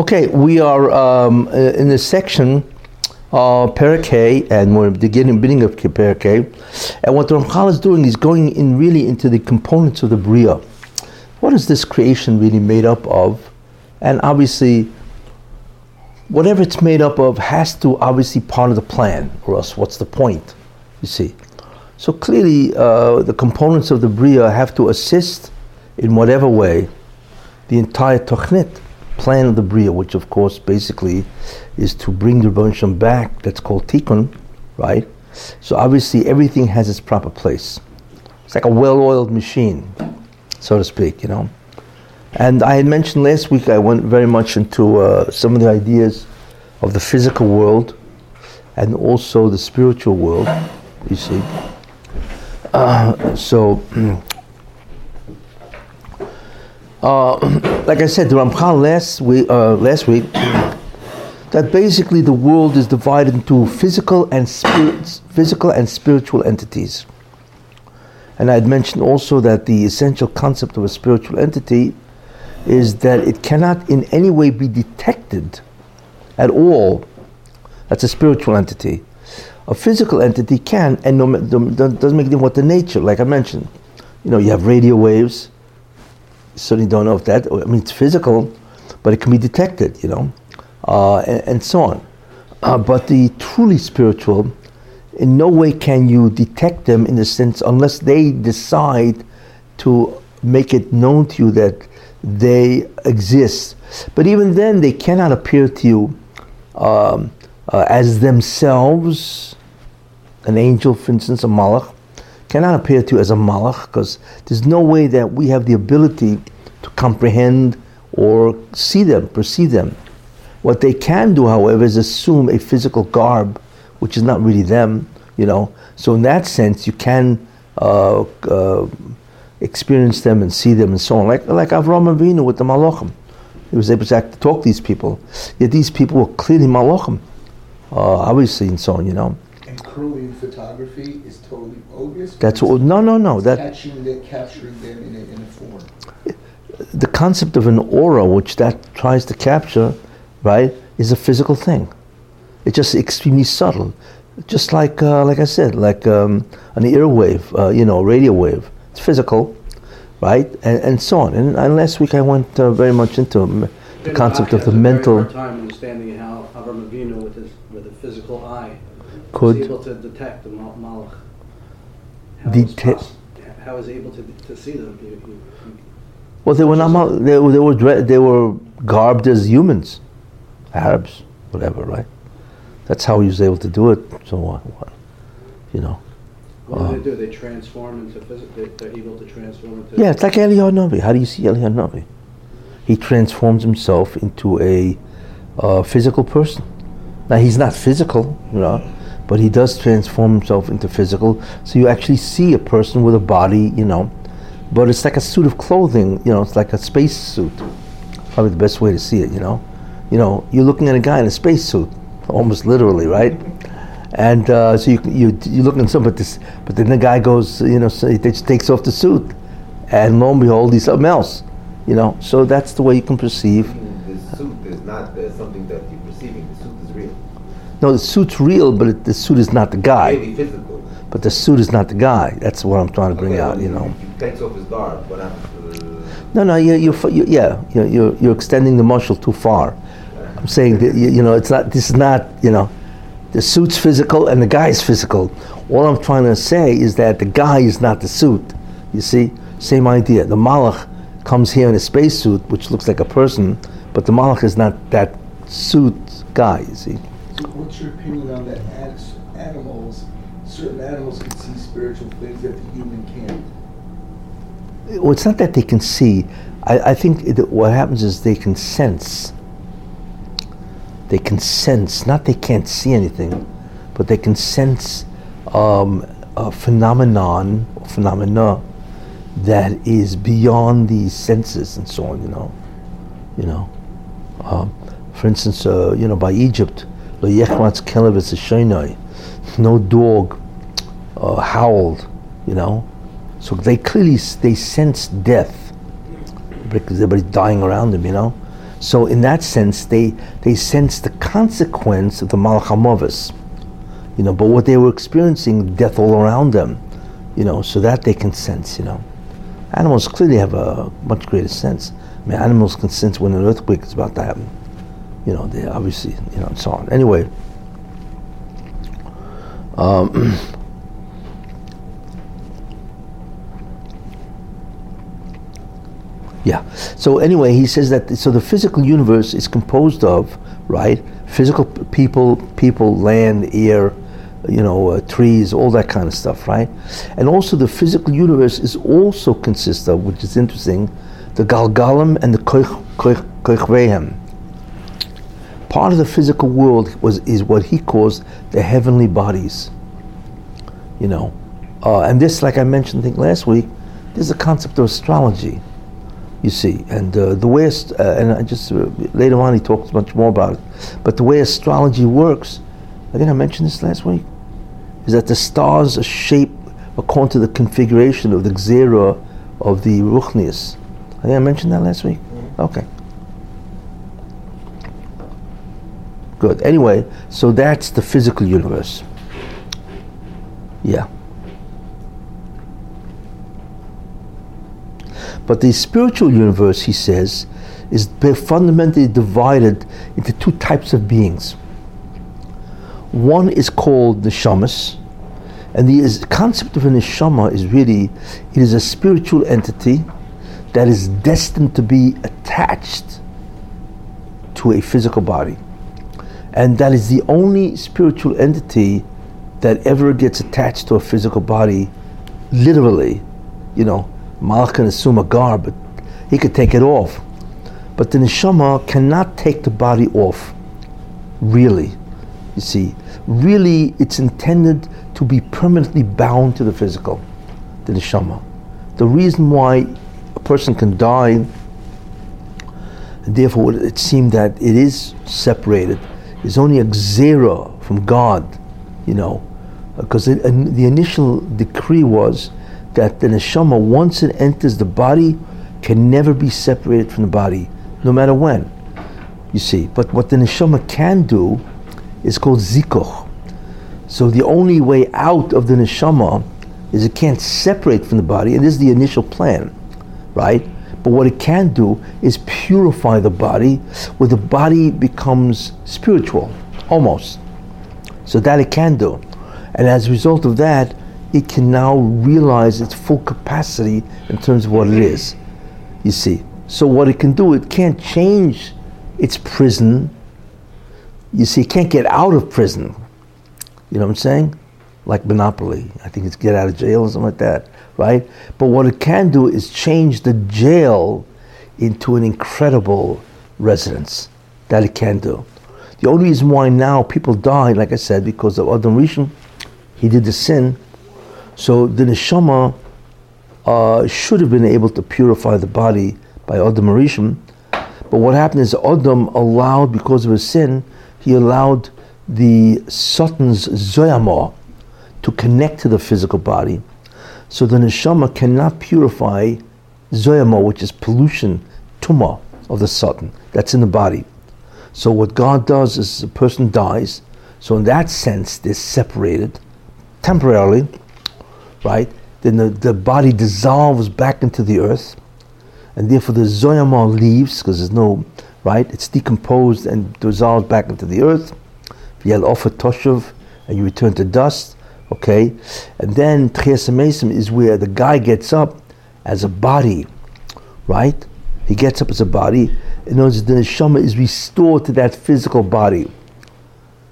Okay, we are um, uh, in the section uh, Parakeh, and we're beginning beginning of Parakeh. And what the Ramchal is doing is going in really into the components of the Bria. What is this creation really made up of? And obviously, whatever it's made up of has to obviously part of the plan, or else what's the point? You see. So clearly, uh, the components of the Bria have to assist in whatever way the entire Tochnit plan of the Bria, which of course basically is to bring the Rebbeinu back. That's called Tikkun, right? So obviously everything has its proper place. It's like a well-oiled machine, so to speak, you know. And I had mentioned last week I went very much into uh, some of the ideas of the physical world and also the spiritual world. You see. Uh, so. Uh, like I said, the Ramchal last week, uh, last week, that basically the world is divided into physical and spirit, physical and spiritual entities. And I had mentioned also that the essential concept of a spiritual entity is that it cannot in any way be detected at all. That's a spiritual entity. A physical entity can, and no, doesn't make it what the nature, like I mentioned. You know, you have radio waves, certainly don't know if that, I mean, it's physical, but it can be detected, you know, uh, and, and, so on. Uh, but the truly spiritual, in no way can you detect them in the sense, unless they decide to make it known to you that they exist. But even then, they cannot appear to you um, uh, as themselves, an angel, for instance, a malach, cannot appear to as a malach because there's no way that we have the ability to comprehend or see them, perceive them. What they can do, however, is assume a physical garb, which is not really them, you know. So in that sense, you can uh, uh, experience them and see them and so on. Like like Avram Avinu with the Malachim. He was able to, act, to talk to these people. Yet these people were clearly Malachim, uh, obviously, and so on, you know. And photography is totally bogus. That's what. No, no, no. That catching the, capturing them in a, in a form. The concept of an aura, which that tries to capture, right, is a physical thing. It's just extremely subtle, just like uh, like I said, like um, an airwave, uh, you know, radio wave. It's physical, right, and, and so on. And, and last week I went uh, very much into the concept of the mental. time understanding how Avram Avinu with his with a physical eye could was able to detect the malach. How Detect. How was able to, to see them? You, you, well, they were not. They, they were they were garbed as humans, Arabs, whatever, right? That's how he was able to do it. So what? what you know. What do they do? They transform into physical. They're able to transform into. Yeah, it's like Eliyahu Navi. How do you see Eliyahu Navi? He transforms himself into a uh, physical person. Now he's not physical, you know but he does transform himself into physical. So you actually see a person with a body, you know, but it's like a suit of clothing, you know, it's like a space suit. Probably the best way to see it, you know. You know, you're looking at a guy in a space suit, almost literally, right? And uh, so you you you look at something, but this, but then the guy goes, you know, so he just takes off the suit, and lo and behold, he's something else, you know. So that's the way you can perceive. The suit is not uh, something that you're perceiving. The suit is real. No, the suit's real, but it, the suit is not the guy. Maybe physical. But the suit is not the guy. That's what I'm trying to bring Okay, out. well, You know. Takes off his guard. What happens? to the- No, no, you, you, you yeah, you're, you're, you're extending the muscle too far. I'm saying that you, you know it's not. This is not. You know, the suit's physical and the guy's physical. All I'm trying to say is that the guy is not the suit. You see, same idea. The malach comes here in a spacesuit, which looks like a person, but the malach is not that suit guy. You see. What's your opinion on that animals, certain animals can see spiritual things that the human can't? Well, it's not that they can see. I, I think it, what happens is they can sense. They can sense, not they can't see anything, but they can sense um, a phenomenon, phenomena that is beyond these senses and so on. You know, you know. Um, for instance, uh, you know, by Egypt, "Lo yechmatz kelev es no dog uh, howled. You know, so they clearly they sense death because everybody's dying around them, you know. So in that sense, they they sense the consequence of the Malchamovas. You know, but what they were experiencing, death all around them. You know, so that they can sense. You know, animals clearly have a much greater sense. I mean, animals can sense when an earthquake is about to happen. You know, they obviously, you know, and so on. Anyway. Um, Yeah. So anyway, he says that so the physical universe is composed of right physical people, people, land, air, you know, uh, trees, all that kind of stuff, right? And also the physical universe is also consists of, which is interesting, the Galgalim and the Koichvehem. Part of the physical world was is what he calls the heavenly bodies. You know, uh, and this, like I mentioned, I think last week, there's a concept of astrology you see. And uh, the way, ast- uh, and I just uh, later on he talks much more about it. But the way astrology works, I think I mentioned this last week, is that the stars are shaped according to the configuration of the Xera of the Ruchnius. I think I mentioned that last week. Okay. Good. Anyway, so that's the physical universe. Yeah. But the spiritual universe, he says, is fundamentally divided into two types of beings. One is called the shamas, and the concept of a neshama is really it is a spiritual entity that is destined to be attached to a physical body, and that is the only spiritual entity that ever gets attached to a physical body, literally, you know, Malach can assume a garb, but he could take it off. But the neshama cannot take the body off, really. You see, really, it's intended to be permanently bound to the physical, the neshama. The reason why a person can die, and therefore it seemed that it is separated, is only a xera from God, you know, uh, because it, the initial decree was that the neshama, once it enters the body, can never be separated from the body, no matter when. You see, but what the neshama can do is called zikoch. So the only way out of the neshama is it can't separate from the body, and this is the initial plan, right? But what it can do is purify the body, where the body becomes spiritual, almost. So that it can do. And as a result of that, it can now realize its full capacity in terms of what it is. You see. So what it can do, it can't change its prison. You see, it can't get out of prison. You know what I'm saying? Like Monopoly. I think it's get out of jail or something like that, right? But what it can do is change the jail into an incredible residence. That it can do. The only reason why now people die, like I said, because of Adam Rishon, he did the sin, so the neshama uh, should have been able to purify the body by Adam Arishim, but what happened is Adam allowed, because of his sin, he allowed the Satan's zoyama to connect to the physical body. So the neshama cannot purify zoyama, which is pollution, tuma of the Satan that's in the body. So what God does is the person dies. So in that sense, they're separated temporarily right? Then the, the body dissolves back into the earth, and therefore the zoyama leaves because there's no, right? It's decomposed and dissolves back into the earth. Yel offer toshuv, and you return to dust, okay? And then Tchias is where the guy gets up as a body, right? He gets up as a body. In other words, the neshama is restored to that physical body.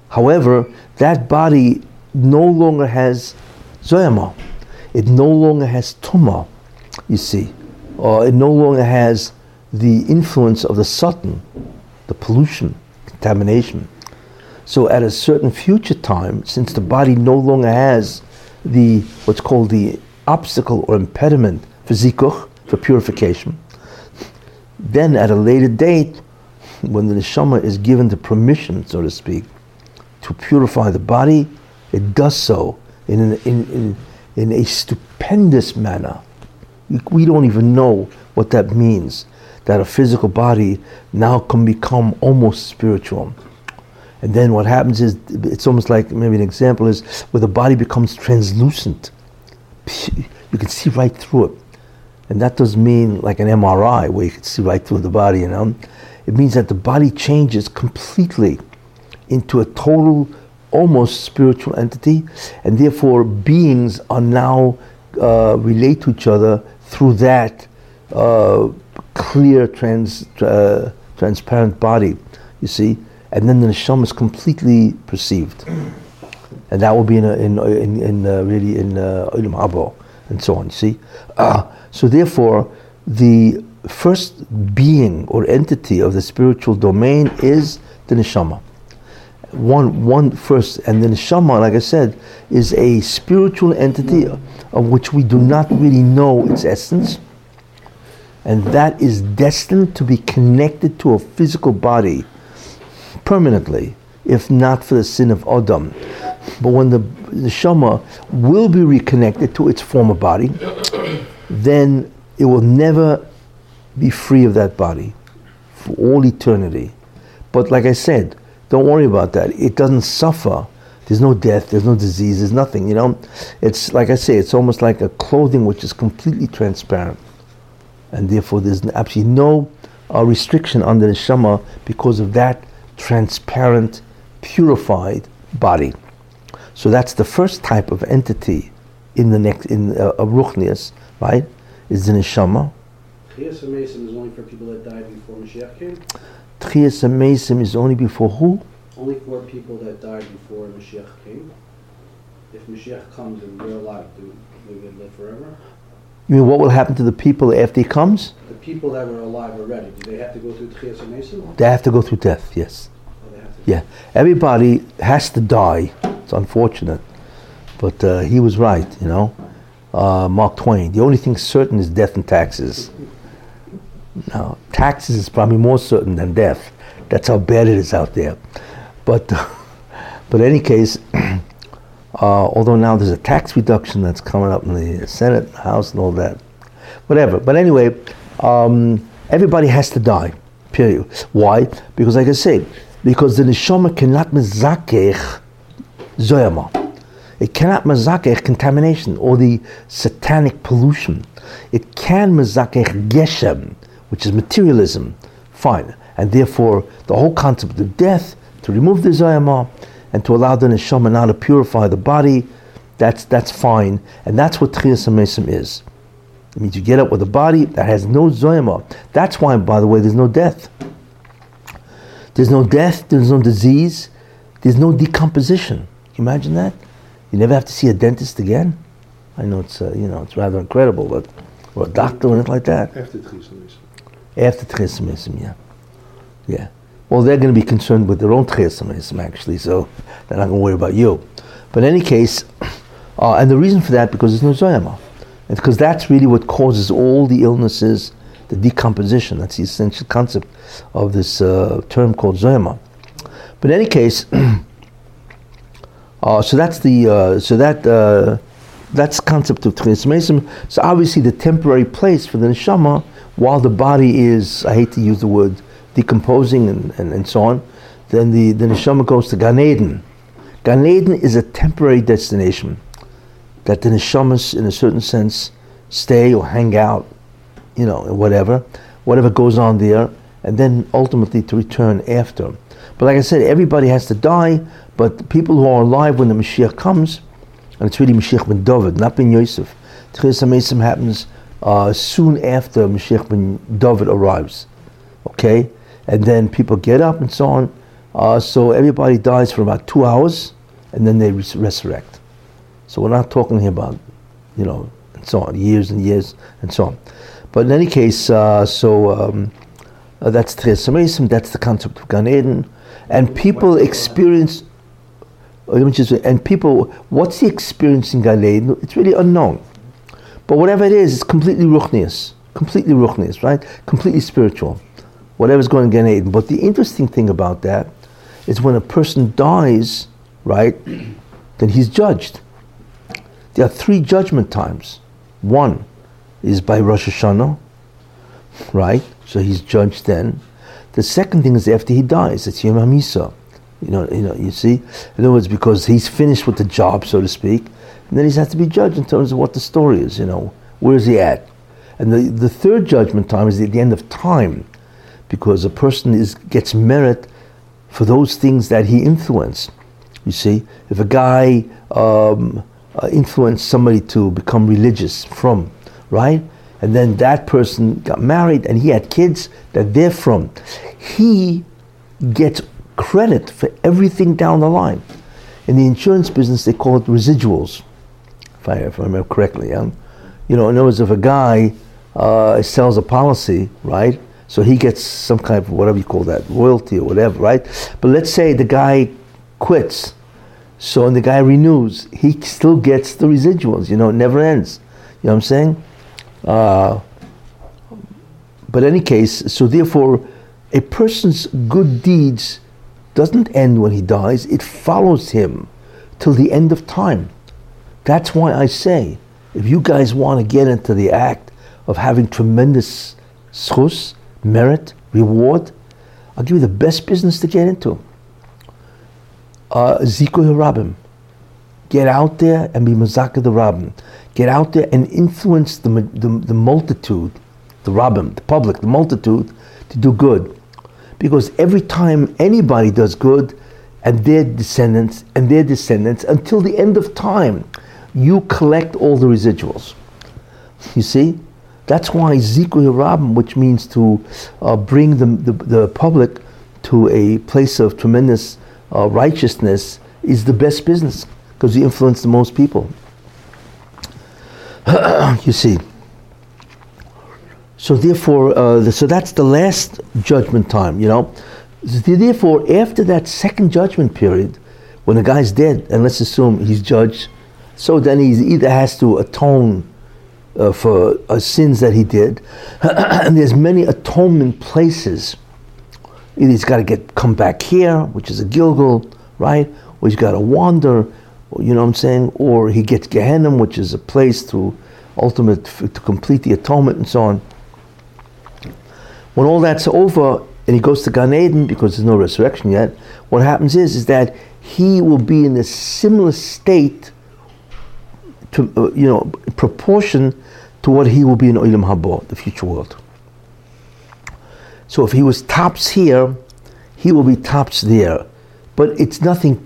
However, that body no longer has zoyama it no longer has tuma, you see, or it no longer has the influence of the Satan, the pollution, contamination. So at a certain future time, since the body no longer has the what's called the obstacle or impediment for zikuch, for purification, then at a later date, when the neshama is given the permission, so to speak, to purify the body, it does so in, an, in, in, in a stupendous manner. We don't even know what that means. that a physical body now can become almost spiritual. And then what happens is, it's almost like maybe an example is where the body becomes translucent. You can see right through it. And that doesn't mean like an MRI where you can see right through the body, you know. It means that the body changes completely into a total, almost spiritual entity, and therefore beings are now uh, relate to each other through that uh, clear, trans, uh, transparent body. You see, and then the neshama is completely perceived, and that will be in a, in in, in uh, really in uh, Olam Haba and so on. See, uh, so therefore the first being or entity of the spiritual domain is the neshama. One, one first, and the neshama, like I said, is a spiritual entity of which we do not really know its essence, and that is destined to be connected to a physical body permanently, if not for the sin of Adam. But when the, the neshama will be reconnected to its former body, then it will never be free of that body for all eternity. But like I said, don't worry about that. It doesn't suffer. There's no death, there's no disease, there's nothing, you know. It's like I say, it's almost like a clothing which is completely transparent. And therefore there's absolutely no uh, restriction under the Shema because of that transparent, purified body. So that's the first type of entity in the next in uh, a ruchnias, right? Is the neshama. Chias Mesim is only for people that died before Mashiach came. Tchias Mesim is only before who? Only for people that died before Mashiach came. If Mashiach comes and we're alive, do we live forever? You mean what will happen to the people after he comes? The people that were alive already, do they have to go through Chias Mesim? They have to go through death, yes. Or they have to Yeah. Everybody has to die. It's unfortunate. But uh, he was right, you know. Uh, Mark Twain. The only thing certain is death and taxes. Now, taxes is probably more certain than death. That's how bad it is out there. But, but in any case, uh, although now there's a tax reduction that's coming up in the Senate, House, and all that, whatever. But anyway, um, everybody has to die. Period. Why? Because, like I say, because the neshama cannot mezakech zoyama. It cannot mezakech contamination or the satanic pollution. It can mezakech geshem, which is materialism. Fine. And therefore, the whole concept of death, to remove the zoyama and to allow the neshama now to purify the body, that's, that's fine. And that's what Tchias Mesim is. It means you get up with a body that has no zoyama. That's why, by the way, there's no death. There's no death, there's no disease, there's no decomposition. Can you imagine that? You never have to see a dentist again. I know it's uh, you know it's rather incredible, but or a doctor or anything like that. After Mason. After Tchesemism, yeah, yeah. Well, they're going to be concerned with their own Tchesemism actually, so they're not going to worry about you. But in any case, uh, and the reason for that because there's no zoyama, and because that's really what causes all the illnesses, the decomposition. That's the essential concept of this uh, term called zoyama. But in any case. Uh, so that's the uh, so that uh, that's concept of transmesim. So obviously the temporary place for the neshama while the body is I hate to use the word decomposing and, and, and so on, then the, the neshama goes to Gan Eden. Gan Eden is a temporary destination that the neshamas in a certain sense stay or hang out, you know, whatever, whatever goes on there, and then ultimately to return after. But like I said, everybody has to die, but people who are alive when the Mashiach comes, and it's really Mashiach ben David, not ben Yosef. Tchias HaMesim happens uh, soon after Mashiach ben David arrives. Okay? And then people get up and so on. Uh, so everybody dies for about two hours, and then they res- resurrect. So we're not talking here about, you know, and so on, years and years and so on. But in any case, uh, so um, uh, that's Tchias that's the concept of Gan Eden. And people experience which is, and people, what's the experience in Gan Eden? It's really unknown. But whatever it is, it's completely ruchnius, completely ruchnius, right? Completely spiritual. Whatever's going to Gan Eden. But the interesting thing about that is when a person dies, right, then he's judged. There are three judgment times. One is by Rosh Hashanah, right? So he's judged then. The second thing is after he dies, it's Yom HaMisa. You know, you know, you see? In other words, because he's finished with the job, so to speak, and then he has to be judged in terms of what the story is, you know. Where is he at? And the, the third judgment time is at the end of time, because a person is gets merit for those things that he influenced. You see, if a guy um, uh, influenced somebody to become religious from, right? And then that person got married and he had kids that they're from. He gets credit for everything down the line. In the insurance business, they call it residuals, if I, if I remember correctly. Yeah? You know, in other words, if a guy uh, sells a policy, right? So he gets some kind of whatever you call that, royalty or whatever, right? But let's say the guy quits, so and the guy renews, he still gets the residuals. You know, it never ends. You know what I'm saying? Uh, but any case, so therefore, a person's good deeds doesn't end when he dies, it follows him till the end of time. That's why I say, if you guys want to get into the act of having tremendous schus, merit, reward, I'll give you the best business to get into. Uh, Harabim. Get out there and be Mazaka the Rabbim. Get out there and influence the, the, the multitude, the Rabbim, the public, the multitude, to do good. Because every time anybody does good, and their descendants and their descendants, until the end of time, you collect all the residuals. You see? That's why Zikui Rabim, which means to uh, bring the, the, the, public to a place of tremendous uh, righteousness, is the best business because you influence the most people. you see. So therefore, uh, the, so that's the last judgment time. You know. Therefore, after that second judgment period, when the guy's dead, and let's assume he's judged, so then he either has to atone uh, for uh, sins that he did, and there's many atonement places. Either he's got to get come back here, which is a Gilgal, right? Or he's got to wander, you know what I'm saying? Or he gets Gehenna, which is a place to ultimate to complete the atonement and so on. When all that's over and he goes to Gan Eden because there's no resurrection yet, what happens is is that he will be in a similar state to uh, you know proportion to what he will be in Olam Haba, the future world. So if he was tops here, he will be tops there. But it's nothing,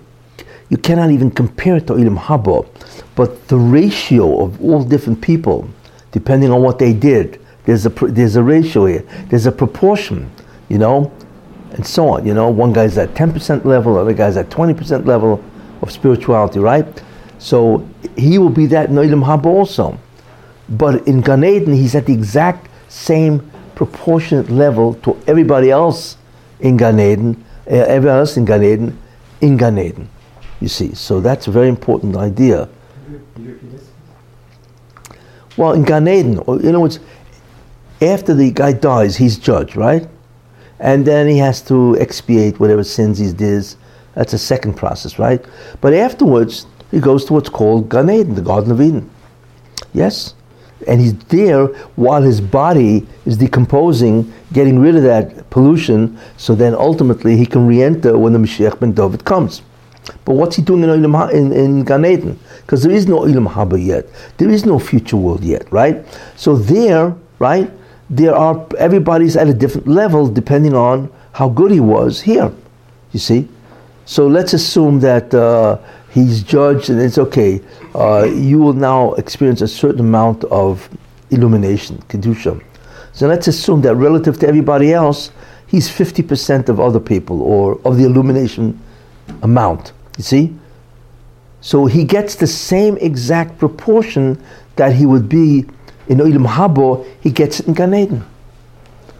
you cannot even compare it to Olam Haba. But the ratio of all different people, depending on what they did, there's a there's a ratio here. There's a proportion, you know, and so on. You know, one guy's at 10% level, other guy's at 20% level of spirituality, right? So he will be that in Olam Haba also. But in Gan Eden, he's at the exact same proportionate level to everybody else in Gan Eden, uh, everybody else in Gan Eden, in Gan Eden. You see, so that's a very important idea. Well, in Gan Eden, in other words, after the guy dies, he's judged, right? And then he has to expiate whatever sins he did. That's a second process, right? But afterwards, he goes to what's called Gan Eden, the Garden of Eden. Yes? And he's there while his body is decomposing, getting rid of that pollution, so then ultimately he can re enter when the Mashiach ben David comes. But what's he doing in, in, in Gan Eden? Because there is no Olam Haba yet. There is no future world yet, right? So there, right, there are everybody's at a different level depending on how good he was here. You see, so let's assume that uh, he's judged and it's okay. Uh, you will now experience a certain amount of illumination, kedusha. So let's assume that relative to everybody else, he's fifty percent of other people or of the illumination amount. You see. So he gets the same exact proportion that he would be in Olam Haba, he gets it in Gan Eden.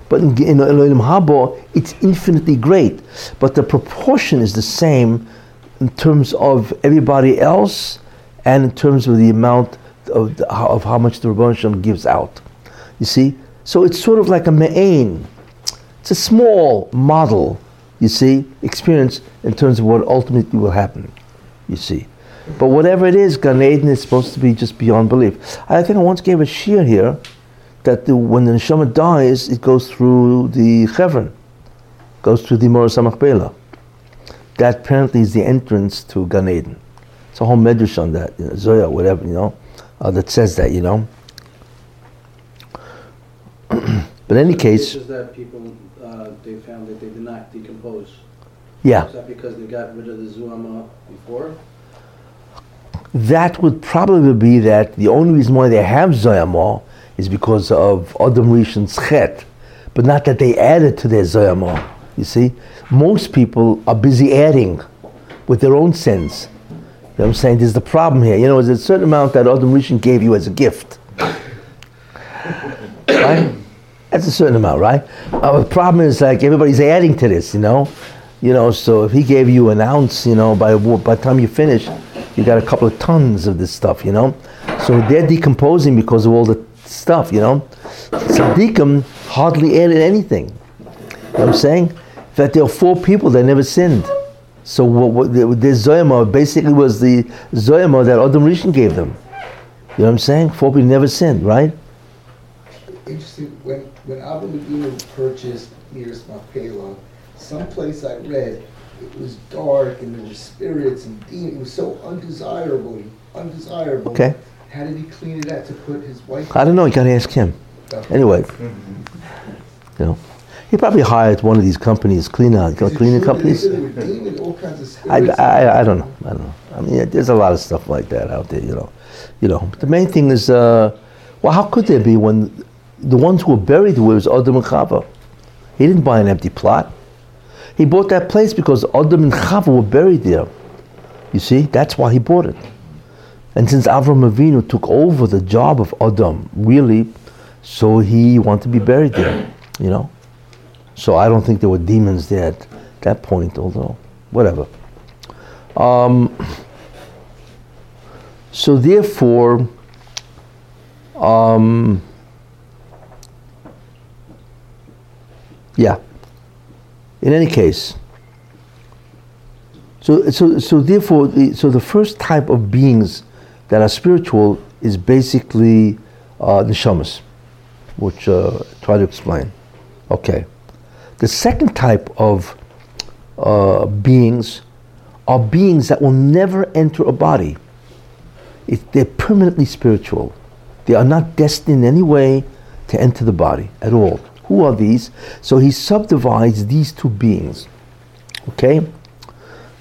But in, in Haba, it's infinitely great. But the proportion is the same in terms of everybody else and in terms of the amount of, the, of how much the Rabban gives out. You see? So it's sort of like a me'ain. It's a small model, you see, experience in terms of what ultimately will happen, you see. But whatever it is, Gan Eden is supposed to be just beyond belief. I think I once gave a shiur here that the, when the neshama dies, it goes through the chevron, goes through the Me'aras HaMachpelah. That apparently is the entrance to Gan Eden. It's a whole medrash on that, you know, Zoya, whatever, you know, uh, that says that, you know. but in any case, Is that people, uh, they found that they did not decompose? yeah, Is that because they got rid of the zoyama before? that would probably be that the only reason why they have Zoyamah is because of Adam Rishon's chet, but not that they added to their Zoyamah. You see, most people are busy adding with their own sins. You know what I'm saying? There's the problem here. You know, there's a certain amount that Adam Rishon gave you as a gift. right? That's a certain amount, right? Uh, the problem is like everybody's adding to this, you know? You know, so if he gave you an ounce, you know, by, by the time you finish, you got a couple of tons of this stuff, you know? So they're decomposing because of all the stuff, you know? Tzaddikim hardly added anything. You know what I'm saying? In fact, there are four people that never sinned. So what, what the, the Zoyama basically was the Zoyama that Adam Rishon gave them. You know what I'm saying? Four people never sinned, right? Interesting, when, when Abba Medina purchased nearest Machpelah, someplace I read, it was dark and there were spirits and demons. It was so undesirable, undesirable. Okay. How did he clean it out to put his wife? I don't know. You got to ask him. Anyway, mm-hmm. you know, he probably hired one of these companies, clean out, cleaning companies. They said there were demons, all kinds of I. I, I don't know. I don't know. I mean, there's a lot of stuff like that out there, you know. You know, but the main thing is, uh, well, how could there be when the ones who were buried were was Adam and Chava? He didn't buy an empty plot. He bought that place because Adam and Chava were buried there. You see, that's why he bought it. And since Avram Avinu took over the job of Adam, really, so he wanted to be buried there, you know. So I don't think there were demons there at that point, although, whatever. Um, so therefore, um, yeah. In any case, so so so therefore, the, so the first type of beings that are spiritual is basically uh, neshamas, which uh, try to explain. Okay. The second type of uh, beings are beings that will never enter a body. It, they're permanently spiritual. They are not destined in any way to enter the body at all. Who are these? So he subdivides these two beings. Okay?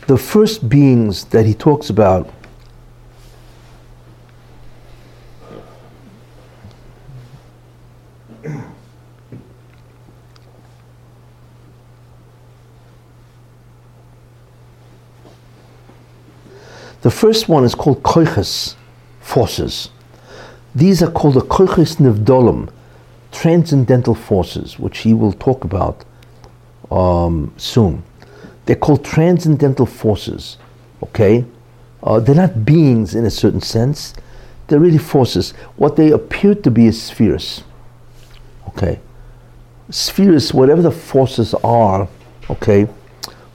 The first beings that he talks about The first one is called koiches, forces. These are called the koiches nivdolim, transcendental forces, which he will talk about um, soon. They're called transcendental forces, okay? Uh, they're not beings in a certain sense. They're really forces. What they appear to be is spheres, okay? Spheres, whatever the forces are, okay,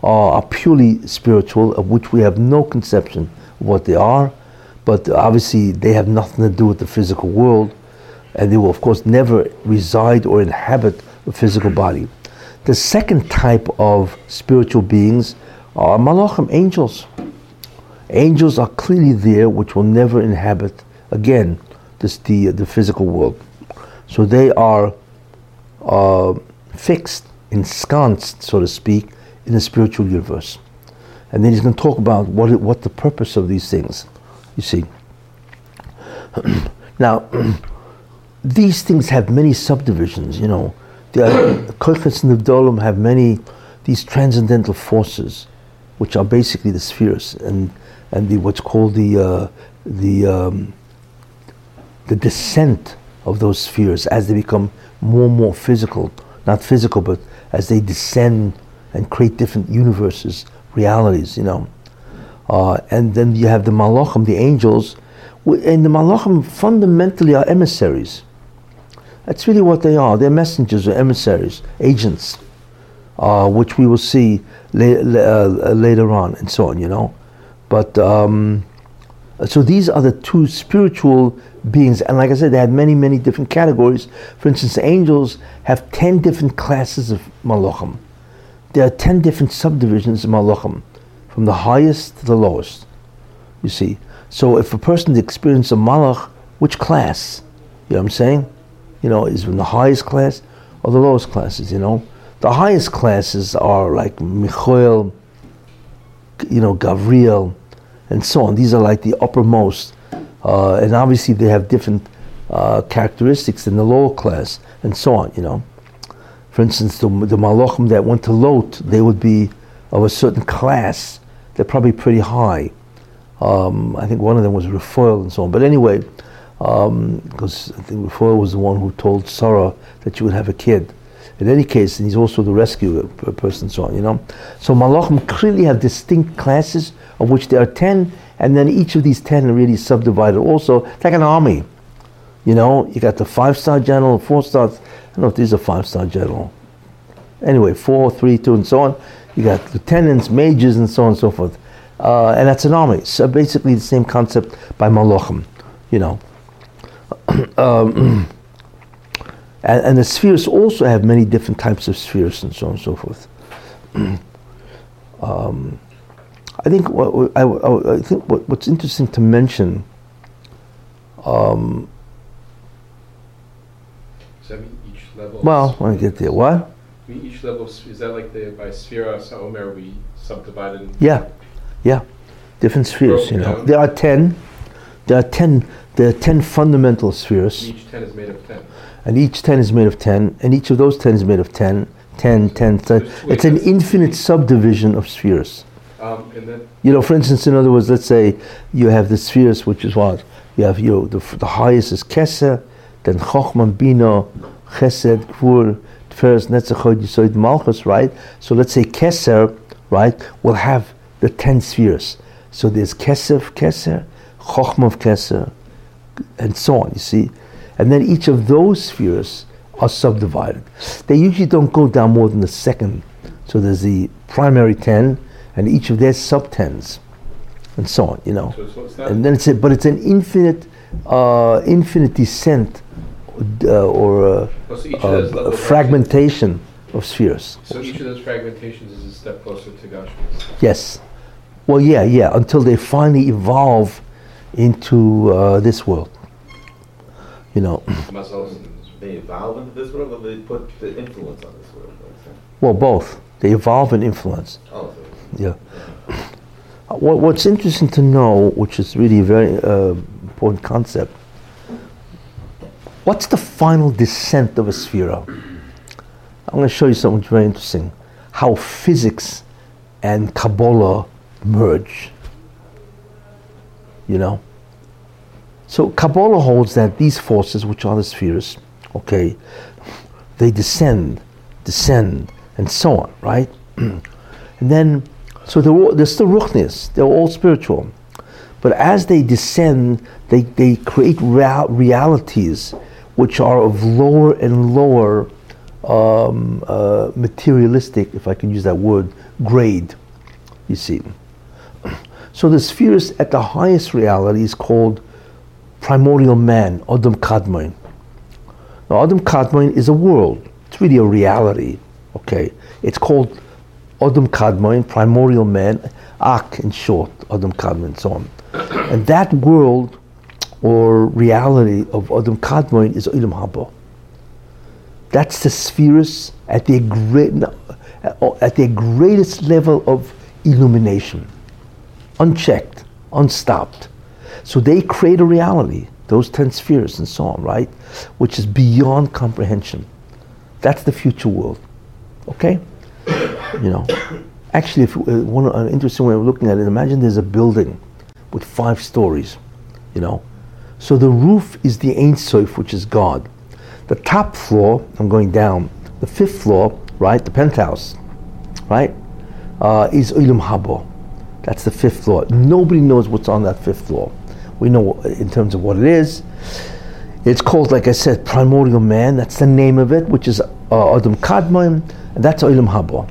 are, purely spiritual, of which we have no conception of what they are, but obviously they have nothing to do with the physical world, and they will, of course, never reside or inhabit a physical body. The second type of spiritual beings are malachim, angels. Angels are clearly there, which will never inhabit again this the the physical world. So they are uh, fixed, ensconced, so to speak, in the spiritual universe. And then he's going to talk about what what the purpose of these things. You see. now, these things have many subdivisions. You know, the Koiches and Nivdolim have many these transcendental forces, which are basically the spheres and and the what's called the uh, the um, the descent of those spheres as they become more and more physical, not physical, but as they descend and create different universes, realities, you know. Uh, and then you have the malachim, the angels, and the malachim fundamentally are emissaries. That's really what they are. They're messengers or emissaries, agents, uh, which we will see la- la- uh, later on, and so on, you know. But um, so these are the two spiritual beings. And like I said, they had many, many different categories. For instance, angels have 10 different classes of malachim. There are 10 different subdivisions of malachim, from the highest to the lowest. You see. So if a person experiences a malach, which class? You know what I'm saying? You know, is from the highest class or the lowest classes, you know? The highest classes are like Michael, you know, Gavriel, and so on. These are like the uppermost. Uh, and obviously they have different uh, characteristics than the lower class, and so on, you know. For instance, the, the Malachim that went to Lot, they would be of a certain class. They're probably pretty high. Um, I think one of them was Raphael and so on. But anyway, because um, I think Raphael was the one who told Sarah that she would have a kid. In any case, and he's also the rescue person and so on, you know. So Malachim clearly have distinct classes, of which there are 10, and then each of these 10 are really subdivided also. Like an army. You know, you got the five star general, four star, I don't know if these are five star general. Anyway, four, three, two, and so on. You got lieutenants, majors, and so on and so forth. Uh, and that's an army. So basically the same concept by Malachim, you know. um, and, and, the spheres also have many different types of spheres and so on and so forth. um, I think what, I, I think what, what's interesting to mention. Um, level? Well, when I get there. What? I mean each level is that like the by Sphera Saomer we subdivided? Yeah, yeah, different spheres. You know, there are ten. There are ten. There are ten fundamental spheres. Each ten is made of ten. And each ten is made of ten, and each of those ten is made of 10, 10, 10, 10. It's an infinite subdivision of spheres. Um, and then you know, for instance, in other words, let's say you have the spheres, which is what you have. You know, the, the highest is Keser, then Chochman, Bina, Chesed, Gvur, Tferes, Netzachod, Yisoid, Malchus, right? So let's say Keser, right, will have the ten spheres. So there's Kesef, Keser, Chochma of Keser, and so on, you see. And then each of those spheres are subdivided. They usually don't go down more than the second. So there's the primary ten, and each of their sub tens, and so on, you know. So, so and then it's a, but it's an infinite, uh, infinite descent, uh, or uh, oh, so fragmentation of spheres. So each of those fragmentations is a step closer to Gashmis. Yes. Well, yeah, yeah, until they finally evolve into uh, this world you know. They evolve into this world, or they put the influence on this world. Well, both. They evolve and influence. Oh, yeah. What, what's interesting to know, which is really a very uh, important concept, what's the final descent of a sphere? I'm going to show you something very interesting. How physics and Kabbalah merge. You know? So Kabbalah holds that these forces, which are the spheres, okay, they descend, descend, and so on, right? and then, so they're, they're still ruchnis, they're all spiritual. But as they descend, they, they create real, realities which are of lower and lower um, uh, materialistic, if I can use that word, grade, you see. So the spheres at the highest reality is called primordial man, Adam Kadmon. Now, Adam Kadmon is a world. It's really a reality. Okay, it's called Adam Kadmon, primordial man, Ak in short, Adam Kadmon, and so on. And that world or reality of Adam Kadmon is Olam Haba. That's the spheres at their great, at their greatest level of illumination, unchecked, unstopped. So they create a reality, those 10 spheres and so on, right? Which is beyond comprehension. That's the future world. Okay? You know. Actually, if uh, one an interesting way of looking at it, imagine there's a building with five stories, you know. So the roof is the Ein Sof, which is God. The top floor, I'm going down, the fifth floor, right, the penthouse, right, uh, is Ulam Habo. That's the fifth floor. Nobody knows what's on that fifth floor. We know in terms of what it is. It's called, like I said, primordial man. That's the name of it, which is uh, Adam Kadmon, and that's Olam Haba.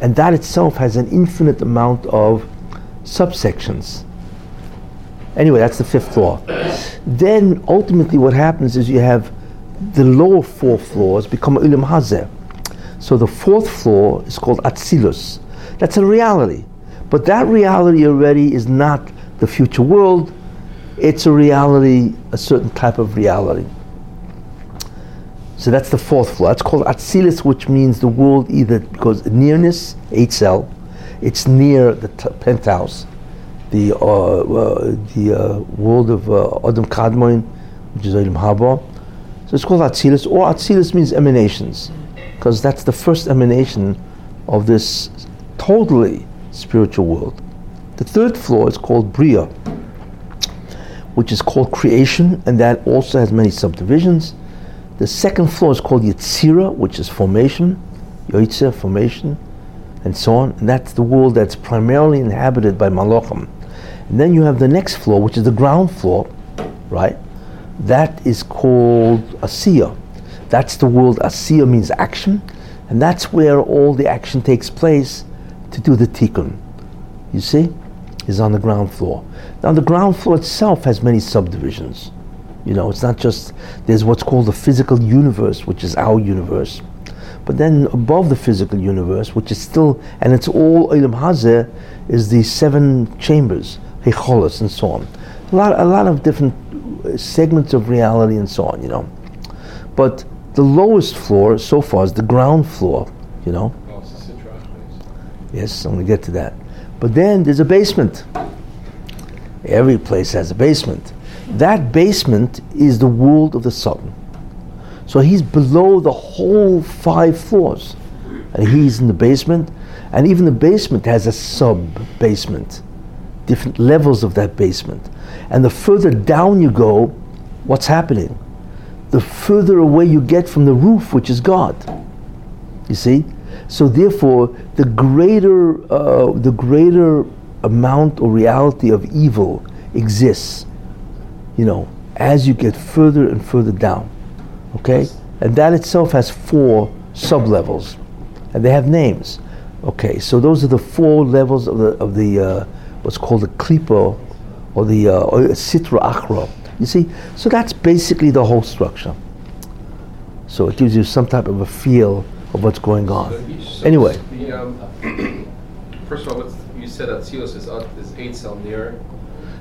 And that itself has an infinite amount of subsections. Anyway, that's the fifth floor. Then ultimately, what happens is you have the lower four floors become Ulam Hazeh. So the fourth floor is called Atzilus. That's a reality. But that reality already is not the future world, it's a reality, a certain type of reality. So that's the fourth floor. That's called Atzilus, which means the world either because nearness, Eitzel, it's near the t- penthouse, the uh, uh, the uh, world of Adam Kadmon, which is Adam Haba. So it's called Atzilus, or Atzilus means emanations, because that's the first emanation of this totally spiritual world. The third floor is called Bria, which is called creation, and that also has many subdivisions. The second floor is called Yetzira, which is formation, Yoitzer, formation, and so on. And that's the world that's primarily inhabited by Malachim. And then you have the next floor, which is the ground floor, right? That is called Asiya. That's the world. Asiya means action, and that's where all the action takes place to do the tikkun. You see, is on the ground floor. Now the ground floor itself has many subdivisions. You know, it's not just there's what's called the physical universe, which is our universe. But then above the physical universe, which is still, and it's all Ilam Hazeh, is the seven chambers, Hecholos, and so on. A lot, a lot of different segments of reality and so on, you know. But the lowest floor so far is the ground floor, you know. Oh, it's the Sitra Achmes. Yes, I'm going to get to that. But then there's a basement. Every place has a basement. That basement is the world of the Sultan. So he's below the whole five floors. And he's in the basement. And even the basement has a sub basement, different levels of that basement. And the further down you go, what's happening? The further away you get from the roof, which is God. You see? So therefore, the greater, uh, the greater amount or reality of evil exists, you know, as you get further and further down. Okay? And that itself has four sub-levels. And they have names. Okay, so those are the four levels of the, of the uh, what's called the klipa or the uh, or sitra achra. You see? So that's basically the whole structure. So it gives you some type of a feel of what's going on. So Anyway. The, um, first of all, what's, you said that Silos is, out- is eight cell near.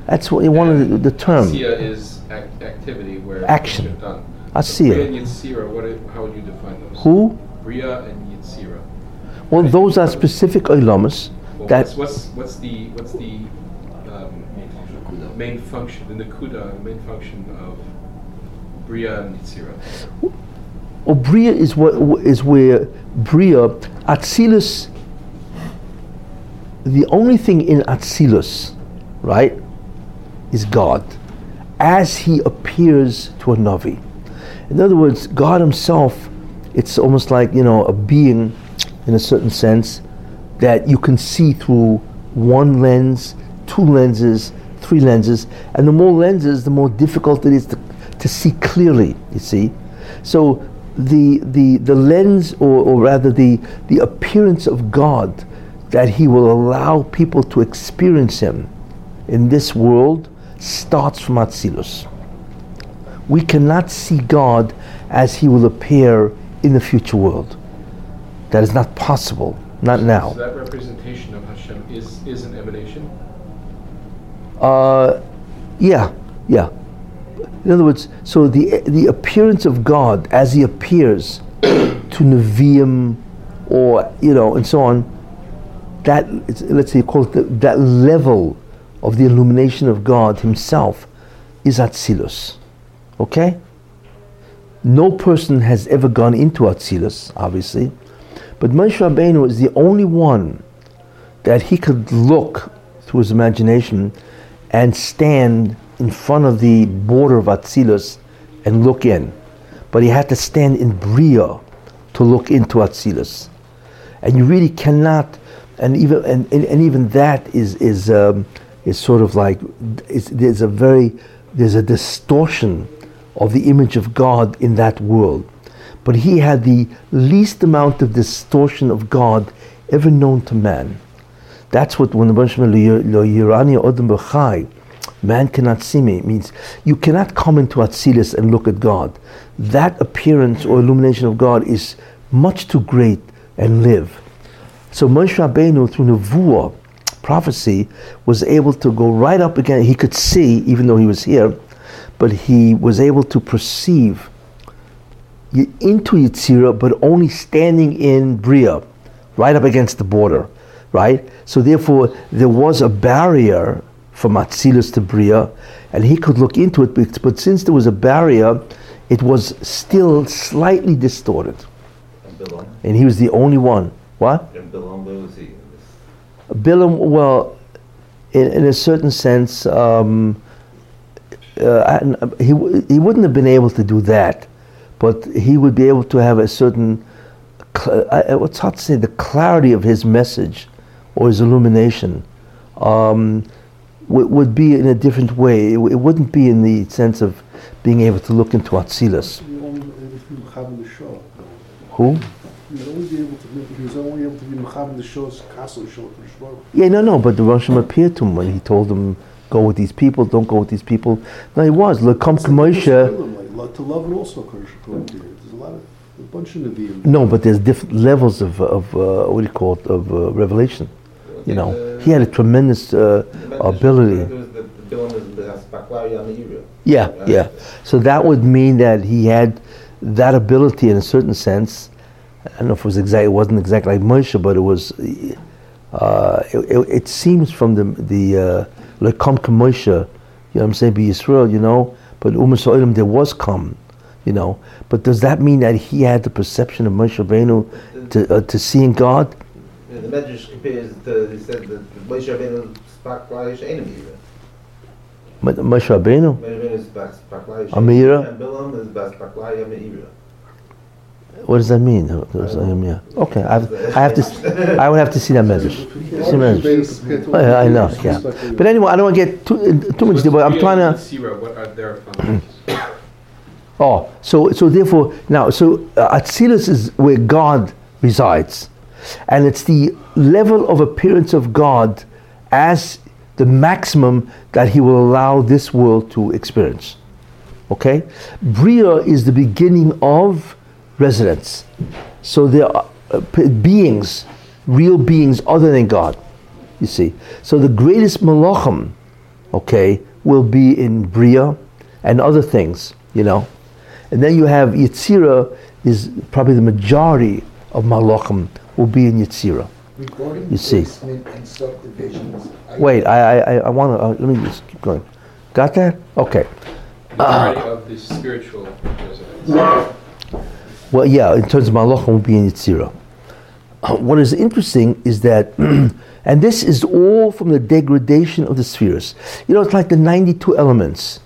That's what you wanted the, the term. Sia is ac- activity where. Action. are done. Asiya. Bria and Yitzira, what, i- how would you define those? Who? Bria and Yitzira. Well, those are specific ilamas that what's, what's, what's the, what's the, um, main function, the Nakuda, main function of Bria and Yitzira? Well, Bria is what is where Bria Atzilus. The only thing in Atzilus, right, is God, as He appears to a navi. In other words, God Himself. It's almost like you know a being, in a certain sense, that you can see through one lens, two lenses, three lenses, and the more lenses, the more difficult it is to, to see clearly. You see, so the the the lens, or, or rather the the appearance of God, that He will allow people to experience Him in this world, starts from Atzilus. We cannot see God as He will appear in the future world. That is not possible. Not now. So that representation of Hashem is, is an emanation? Uh, yeah, yeah. In other words, so the the appearance of God as He appears to Nevi'im, or you know, and so on. That it's- let's say call it the, that level of the illumination of God Himself is Atzilus. Okay. No person has ever gone into Atzilus, obviously, but Moshe Rabbeinu is the only one that he could look through his imagination and stand in front of the border of Atzilus and look in. But he had to stand in Bria to look into Atzilus. And you really cannot, and even and, and, and even that is is um, is sort of like there's a very there's a distortion of the image of God in that world. But he had the least amount of distortion of God ever known to man. That's what when the B'chai, man cannot see me. It means you cannot come into Atzilus and look at God. That appearance or illumination of God is much too great and live. So Moshe Rabbeinu, through Nevuah, prophecy, was able to go right up again. He could see, even though he was here, but he was able to perceive into Yitzira, but only standing in Bria, right up against the border, right? So therefore, there was a barrier from Atzilus to Bria, and he could look into it, but, but since there was a barrier, it was still slightly distorted, And and he was the only one. What? and Bilam, where was he? Bilam, well, in, in a certain sense, um, uh, uh, he, he wouldn't have been able to do that, but he would be able to have a certain, cl- I, I- what's hard to say, the clarity of his message or his illumination um, would, would be in a different way. It, w- it wouldn't be in the sense of being able to look into Atzilus. He only able to be mechaber the show. Who? He would only be able to, be- he was only able to be the castle. Yeah, no, no, but the Russian appeared to him when he told him, go with these people, don't go with these people. No, he was. Lekom Moshe. Like, lo- to love and also Kodesh Kodesh. There's a lot of, a bunch of Nevi'im. No, but there's different levels of, of uh, what do you call it, of uh, revelation. You know, he had a tremendous uh, ability. It was the the Bilam is the Spaklari on the area. Yeah, yeah. So that would mean that he had that ability in a certain sense. I don't know if it was exact. It wasn't exactly like Moshe, but it was. Uh, it, it, it seems from the the uh, lekom Moshe, you know, what I'm saying, be Israel, you know. But Umas Oilim there was come, you know. But does that mean that he had the perception of Moshe Rabbeinu to uh, to seeing God? Yeah, The Medrash compares to, he said that Moshe Rabbeinu Spaklari enemy. Mo- Moshe Rabbeinu. Moshe Rabbeinu is Spaklari Amira? And Bilam is Amira. What does that mean? Yeah. Okay, I've, I have to. I would have to see that message. See message. Oh, yeah, I know. Yeah. But anyway, I don't want to get too, too much. But I'm trying to. Sira, what are their foundations? Oh, so so therefore now so uh, Atzilus is where God resides, and it's the level of appearance of God as the maximum that He will allow this world to experience. Okay, Bria is the beginning of residence. So there are uh, beings, real beings other than God. You see, so the greatest malachim, okay, will be in Bria and other things. You know. And then you have Yetzira is probably the majority of Malachim will be in Yetzira. Regarding You see. and subdivisions. I- Wait, I I, I want to uh, let me just keep going. Got that? Okay. Majority of the spiritual residents. Well, yeah, in terms of Malachim will be in Yetzira. Uh, What is interesting is that, and this is all from the degradation of the spheres. You know, it's like the 92 elements.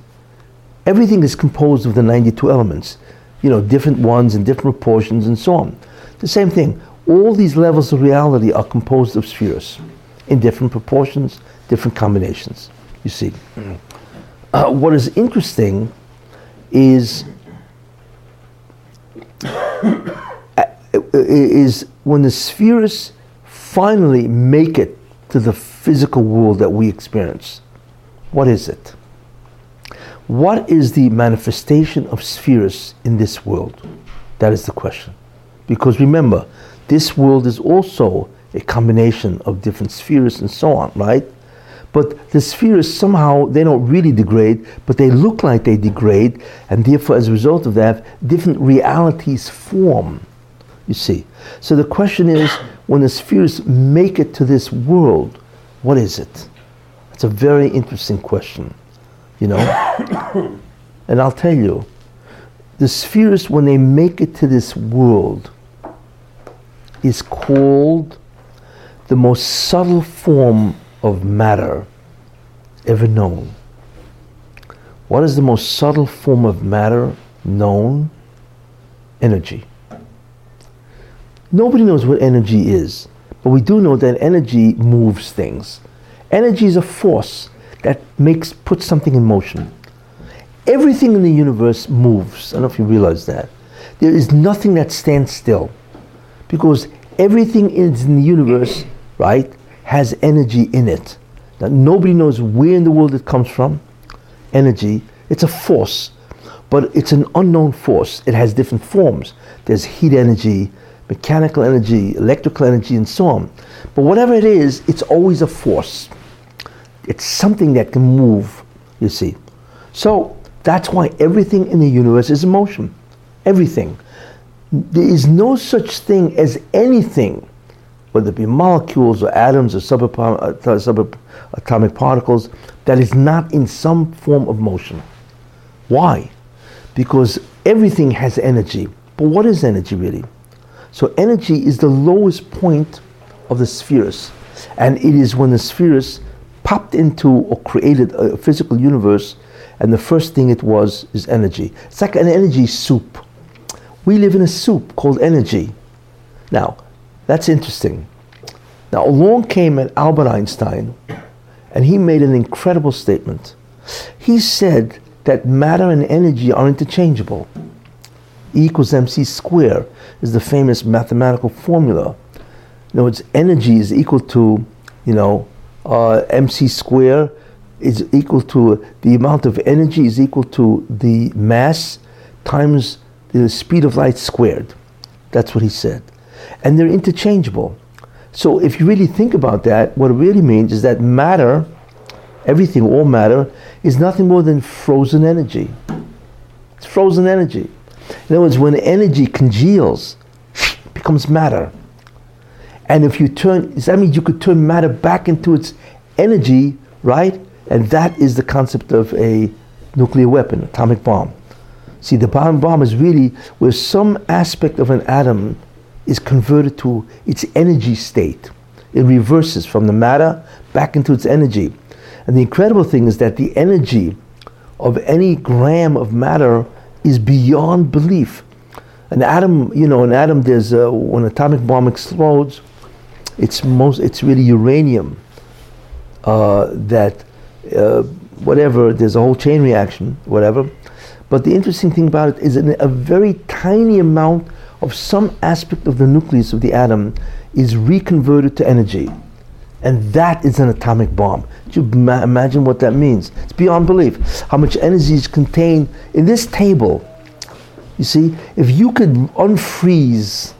Everything is composed of the 92 elements, you know, different ones in different proportions and so on. The same thing. All these levels of reality are composed of spheres in different proportions, different combinations. You see. Uh, what is interesting is is when the spheres finally make it to the physical world that we experience. What is it? What is the manifestation of spheres in this world? That is the question. Because remember, this world is also a combination of different spheres and so on, right? But the spheres somehow they don't really degrade, but they look like they degrade, and therefore, as a result of that, different realities form. You see. So the question is, when the spheres make it to this world, what is it? It's a very interesting question, you know. and I'll tell you, the spheres when they make it to this world is called the most subtle form of matter ever known. What is the most subtle form of matter known? Energy. Nobody knows what energy is, but we do know that energy moves things. Energy is a force that makes puts something in motion. Everything in the universe moves. I don't know if you realize that. There is nothing that stands still because everything is in the universe, right, has energy in it. that nobody knows where in the world it comes from. Energy. It's a force, but it's an unknown force. It has different forms. There's heat energy, mechanical energy, electrical energy, and so on. But whatever it is, it's always a force. It's something that can move, you see. So that's why everything in the universe is in motion. Everything. There is no such thing as anything, whether it be molecules or atoms or subatomic, uh, subatomic particles, that is not in some form of motion. Why? Because everything has energy. But what is energy really? So energy is the lowest point of the spheres. And it is when the spheres popped into or created a physical universe, and the first thing it was is energy. It's like an energy soup. We live in a soup called energy. Now, that's interesting. Now, along came Albert Einstein, and he made an incredible statement. He said that matter and energy are interchangeable. E equals mc squared is the famous mathematical formula. In other words, energy is equal to, you know, uh, mc squared is equal to the amount of energy is equal to the mass times the speed of light squared. That's what he said. And they're interchangeable. So if you really think about that, what it really means is that matter, everything, all matter, is nothing more than frozen energy. It's frozen energy. In other words, when energy congeals, it becomes matter. And if you turn, that means you could turn matter back into its energy, right? And that is the concept of a nuclear weapon, atomic bomb. See, the bomb bomb is really where some aspect of an atom is converted to its energy state. It reverses from the matter back into its energy. And the incredible thing is that the energy of any gram of matter is beyond belief. An atom, you know, an atom, there's a, when an atomic bomb explodes, it's most, it's really uranium uh, that, uh, whatever, there's a whole chain reaction, whatever. But the interesting thing about it is a very tiny amount of some aspect of the nucleus of the atom is reconverted to energy. And that is an atomic bomb. Do you ma- imagine what that means? It's beyond belief. How much energy is contained in this table. You see, if you could unfreeze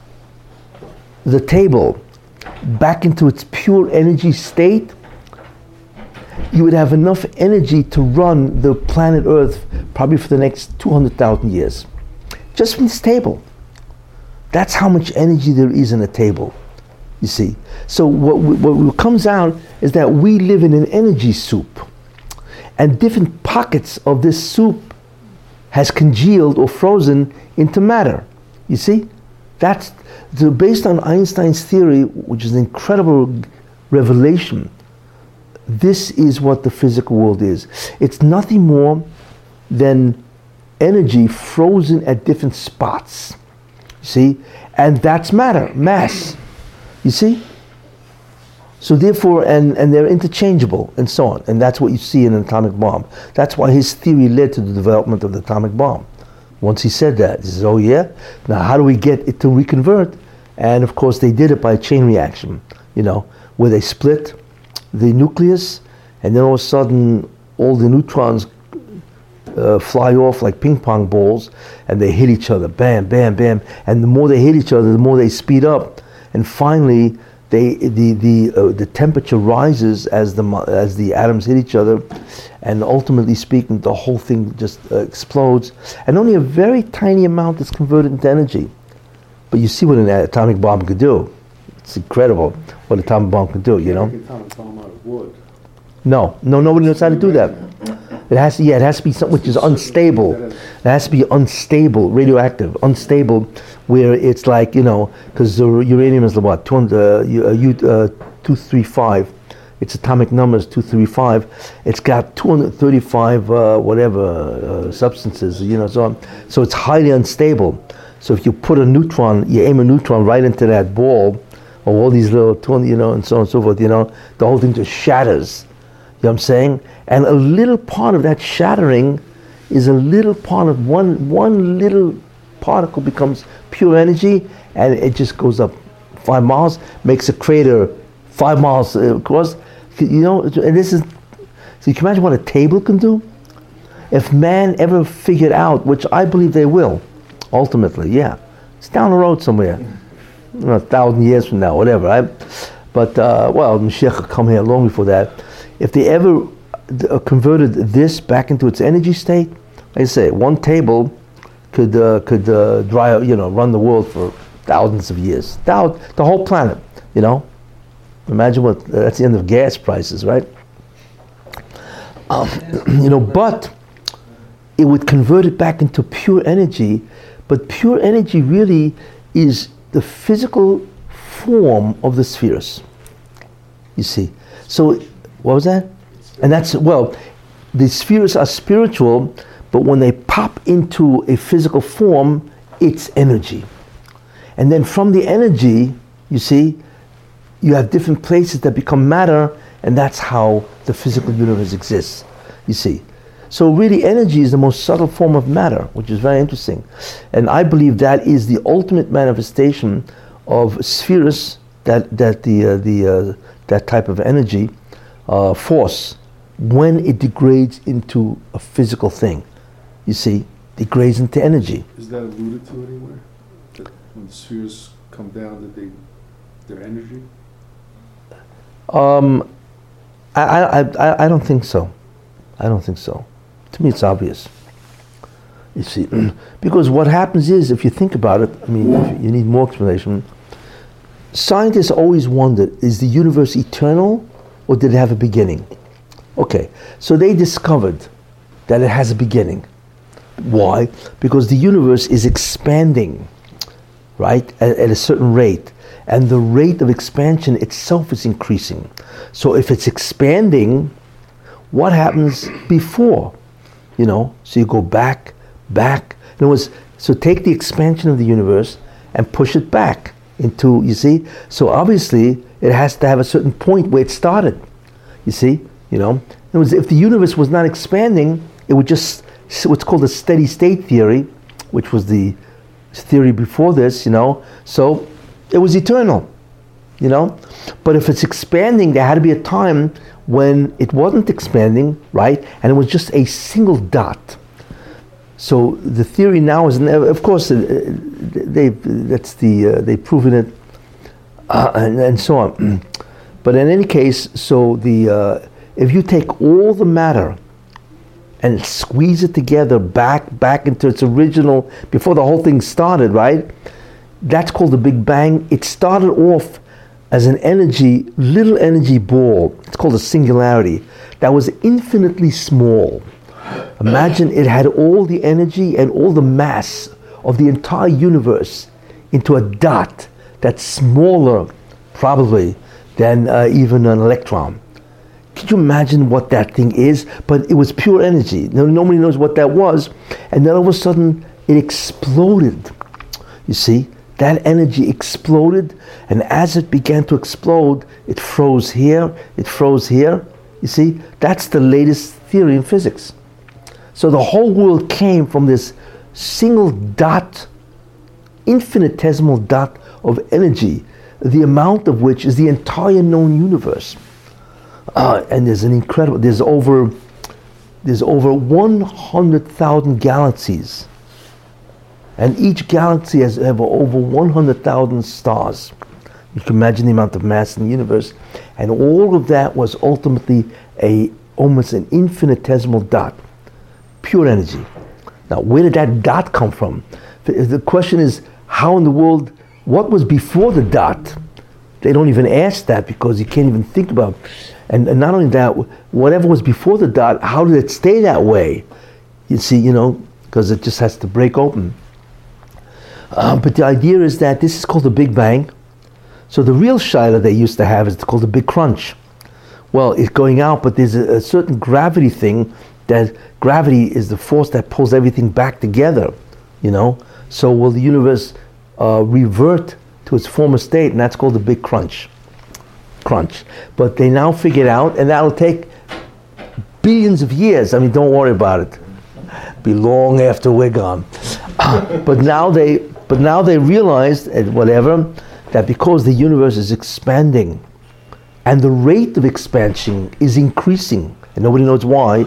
the table back into its pure energy state, you would have enough energy to run the planet Earth probably for the next 200,000 years. Just from this table. That's how much energy there is in a table. You see. So what, what comes out is that we live in an energy soup. And different pockets of this soup has congealed or frozen into matter. You see? That's based on Einstein's theory, which is an incredible revelation. This is what the physical world is. It's nothing more than energy frozen at different spots. You see? And that's matter, mass. You see? So therefore, and, and they're interchangeable and so on. And that's what you see in an atomic bomb. That's why his theory led to the development of the atomic bomb. Once he said that, he says, oh yeah? Now how do we get it to reconvert? And of course they did it by a chain reaction, you know, where they split the nucleus and then all of a sudden all the neutrons uh, fly off like ping pong balls and they hit each other, bam, bam, bam. And the more they hit each other, the more they speed up. And finally, they, the, the, uh, the temperature rises as the, as the atoms hit each other. And ultimately speaking, the whole thing just uh, explodes. And only a very tiny amount is converted into energy. But you see what an atomic bomb could do. It's incredible what an atomic bomb can do, you know? Atomic bomb out of wood. No, no, nobody knows how to do that. It has to, yeah, it has to be something which is unstable. It has to be unstable, radioactive, unstable, where it's like you know, because uranium is what, 200, uh, uh, 235. Its atomic number is 235. It's got 235 uh, whatever uh, substances, you know, so on. So it's highly unstable. So if you put a neutron, you aim a neutron right into that ball, or all these little, 20, you know, and so on and so forth, you know, the whole thing just shatters. Know what I'm saying? And a little part of that shattering is a little part of one one little particle becomes pure energy and it just goes up five miles, makes a crater five miles across. You know, and this is. So you can imagine what a table can do. If man ever figured out, which I believe they will, ultimately, yeah, it's down the road somewhere, you know, a thousand years from now, whatever. Right? But uh, well, Mashiach will come here long before that. If they ever uh, converted this back into its energy state, like I say, one table could uh, could uh, dry, you know, run the world for thousands of years, the whole planet, you know. Imagine what that's the end of gas prices, right? Um, you know, but it would convert it back into pure energy. But pure energy really is the physical form of the spheres. You see. So, what was that? And that's, well, the spheres are spiritual, but when they pop into a physical form, it's energy. And then from the energy, you see, you have different places that become matter, and that's how the physical universe exists. You see. So really energy is the most subtle form of matter, which is very interesting. And I believe that is the ultimate manifestation of spheres, that, that, the, uh, the, uh, that type of energy uh, force, when it degrades into a physical thing. You see, degrades into energy. Is that alluded to anywhere? That when the spheres come down, that they, their energy? Um, I, I, I, I don't think so. I don't think so. To me, it's obvious. You see, because what happens is, if you think about it, I mean, if you need more explanation. Scientists always wondered: is the universe eternal, or did it have a beginning? Okay, so they discovered that it has a beginning. Why? Because the universe is expanding, right, at, at a certain rate, and the rate of expansion itself is increasing. So if it's expanding, what happens before? You know, so you go back, back. In other words, so take the expansion of the universe and push it back into, you see? So obviously, it has to have a certain point where it started. You see? You know? Other words, if the universe was not expanding, it would just, what's called a steady state theory, which was the theory before this, you know? So it was eternal, you know? But if it's expanding, there had to be a time when it wasn't expanding, right? And it was just a single dot. So the theory now is, of course, uh, they that's the uh, they've proven it, uh, and, and so on. but in any case, so the uh, if you take all the matter and squeeze it together back back into its original before the whole thing started, right? That's called the Big Bang. It started off as an energy, little energy ball. It's called a singularity that was infinitely small. Imagine it had all the energy and all the mass of the entire universe into a dot that's smaller, probably, than uh, even an electron. Could you imagine what that thing is? But it was pure energy. No, nobody knows what that was. And then all of a sudden, it exploded. You see, that energy exploded, and as it began to explode, it froze here, it froze here. You see, that's the latest theory in physics. So the whole world came from this single dot, infinitesimal dot of energy, the amount of which is the entire known universe. Uh, and there's an incredible, there's over, there's over 100,000 galaxies. And each galaxy has over 100,000 stars. You can imagine the amount of mass in the universe. And all of that was ultimately a almost an infinitesimal dot pure energy. Now, where did that dot come from? The question is, how in the world, what was before the dot? They don't even ask that because you can't even think about. And, and not only that, whatever was before the dot, how did it stay that way? You see, you know, because it just has to break open. Uh, but the idea is that this is called the Big Bang. So the real Shiloh they used to have is called the Big Crunch. Well, it's going out, but there's a, a certain gravity thing that gravity is the force that pulls everything back together, you know. So will the universe uh, revert to its former state, and that's called the big crunch. Crunch. But they now figured out, and that'll take billions of years. I mean, don't worry about it. Be long after we're gone. but now they, but now they realized, whatever, that because the universe is expanding and the rate of expansion is increasing, and nobody knows why.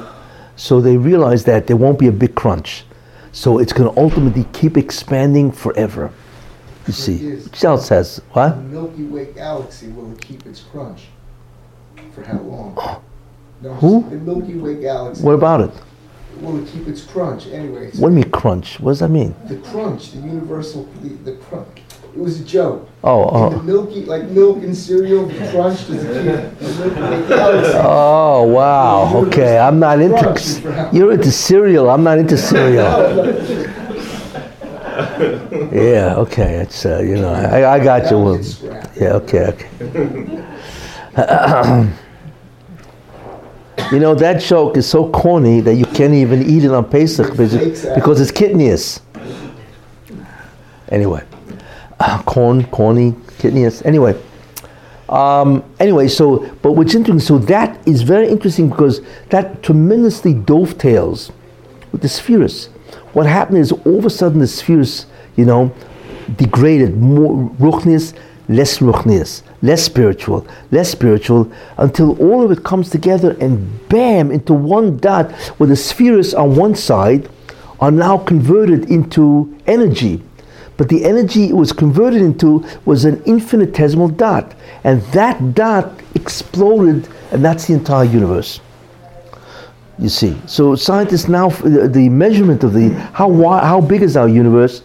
So they realize that there won't be a big crunch. So it's going to ultimately keep expanding forever. You see, which else has what? The Milky Way galaxy will it keep its crunch? For how long? Oh. No, Who? The Milky Way galaxy. What about it? Will it keep its crunch? Anyway, What do you mean crunch? What does that mean? the crunch, the universal, the, the crunch. It was a joke. Oh, In oh. the oh, milky, like milk and cereal, the crunch does it keep the Milky Way galaxy? oh, wow. Okay, I'm not into. You're into cereal. I'm not into cereal. Yeah. Okay. It's uh, you know I, I got you. Well, Yeah. Okay. Okay. you know that joke is so corny that you can't even eat it on Pesach because, because it's kitniyos. Anyway, uh, corn, corny, kitniyos. Anyway. Um, anyway, so but what's interesting, so that is very interesting because that tremendously dovetails with the spheres. What happened is all of a sudden the spheres, you know, degraded more ruchnis, less ruchnis, less spiritual, less spiritual, until all of it comes together and bam into one dot where the spheres on one side are now converted into energy. But the energy it was converted into was an infinitesimal dot. And that dot exploded, and that's the entire universe. You see. So scientists now, the measurement of the, how, how big is our universe?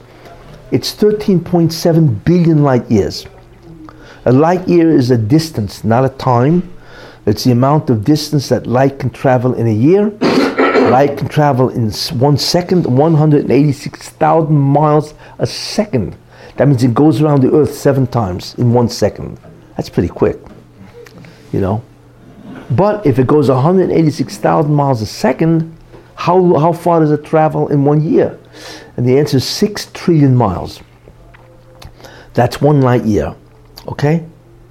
It's 13.7 billion light years. A light year is a distance, not a time. It's the amount of distance that light can travel in a year. light can travel in one second, 186,000 miles a second. That means it goes around the earth seven times in one second. That's pretty quick, you know. But if it goes 186,000 miles a second, how, how far does it travel in one year? And the answer is 6 trillion miles. That's one light year, okay?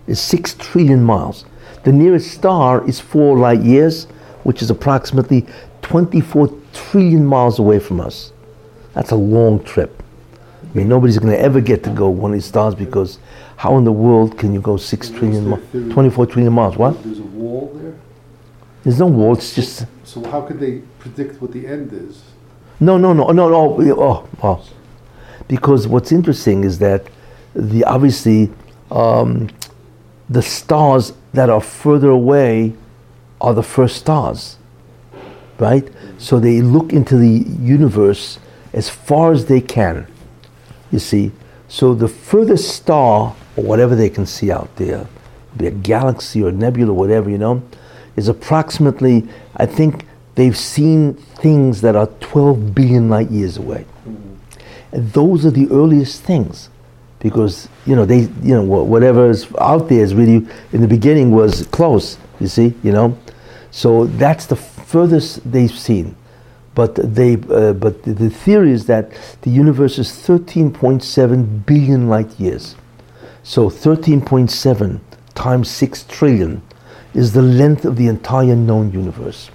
It's 6 trillion miles. The nearest star is 4 light years, which is approximately 24 trillion miles away from us. That's a long trip. I mean, nobody's going to ever get to go one of these stars because how in the world can you go 6 trillion, mi- 24 trillion miles? What? There's a wall there. There's no wall, it's just. So how could they predict what the end is? No, no, no, no, no. Oh, oh. Because what's interesting is that the obviously um, the stars that are further away are the first stars, right? So they look into the universe as far as they can. You see, so the furthest star or whatever they can see out there, be a galaxy or a nebula, or whatever you know, is approximately. I think they've seen things that are 12 billion light years away. And those are the earliest things because you know they you know whatever is out there is really in the beginning was close you see you know? So that's the furthest they've seen. But they uh, but the, the theory is that the universe is 13.7 billion light years. So 13.7 times 6 trillion is the length of the entire known universe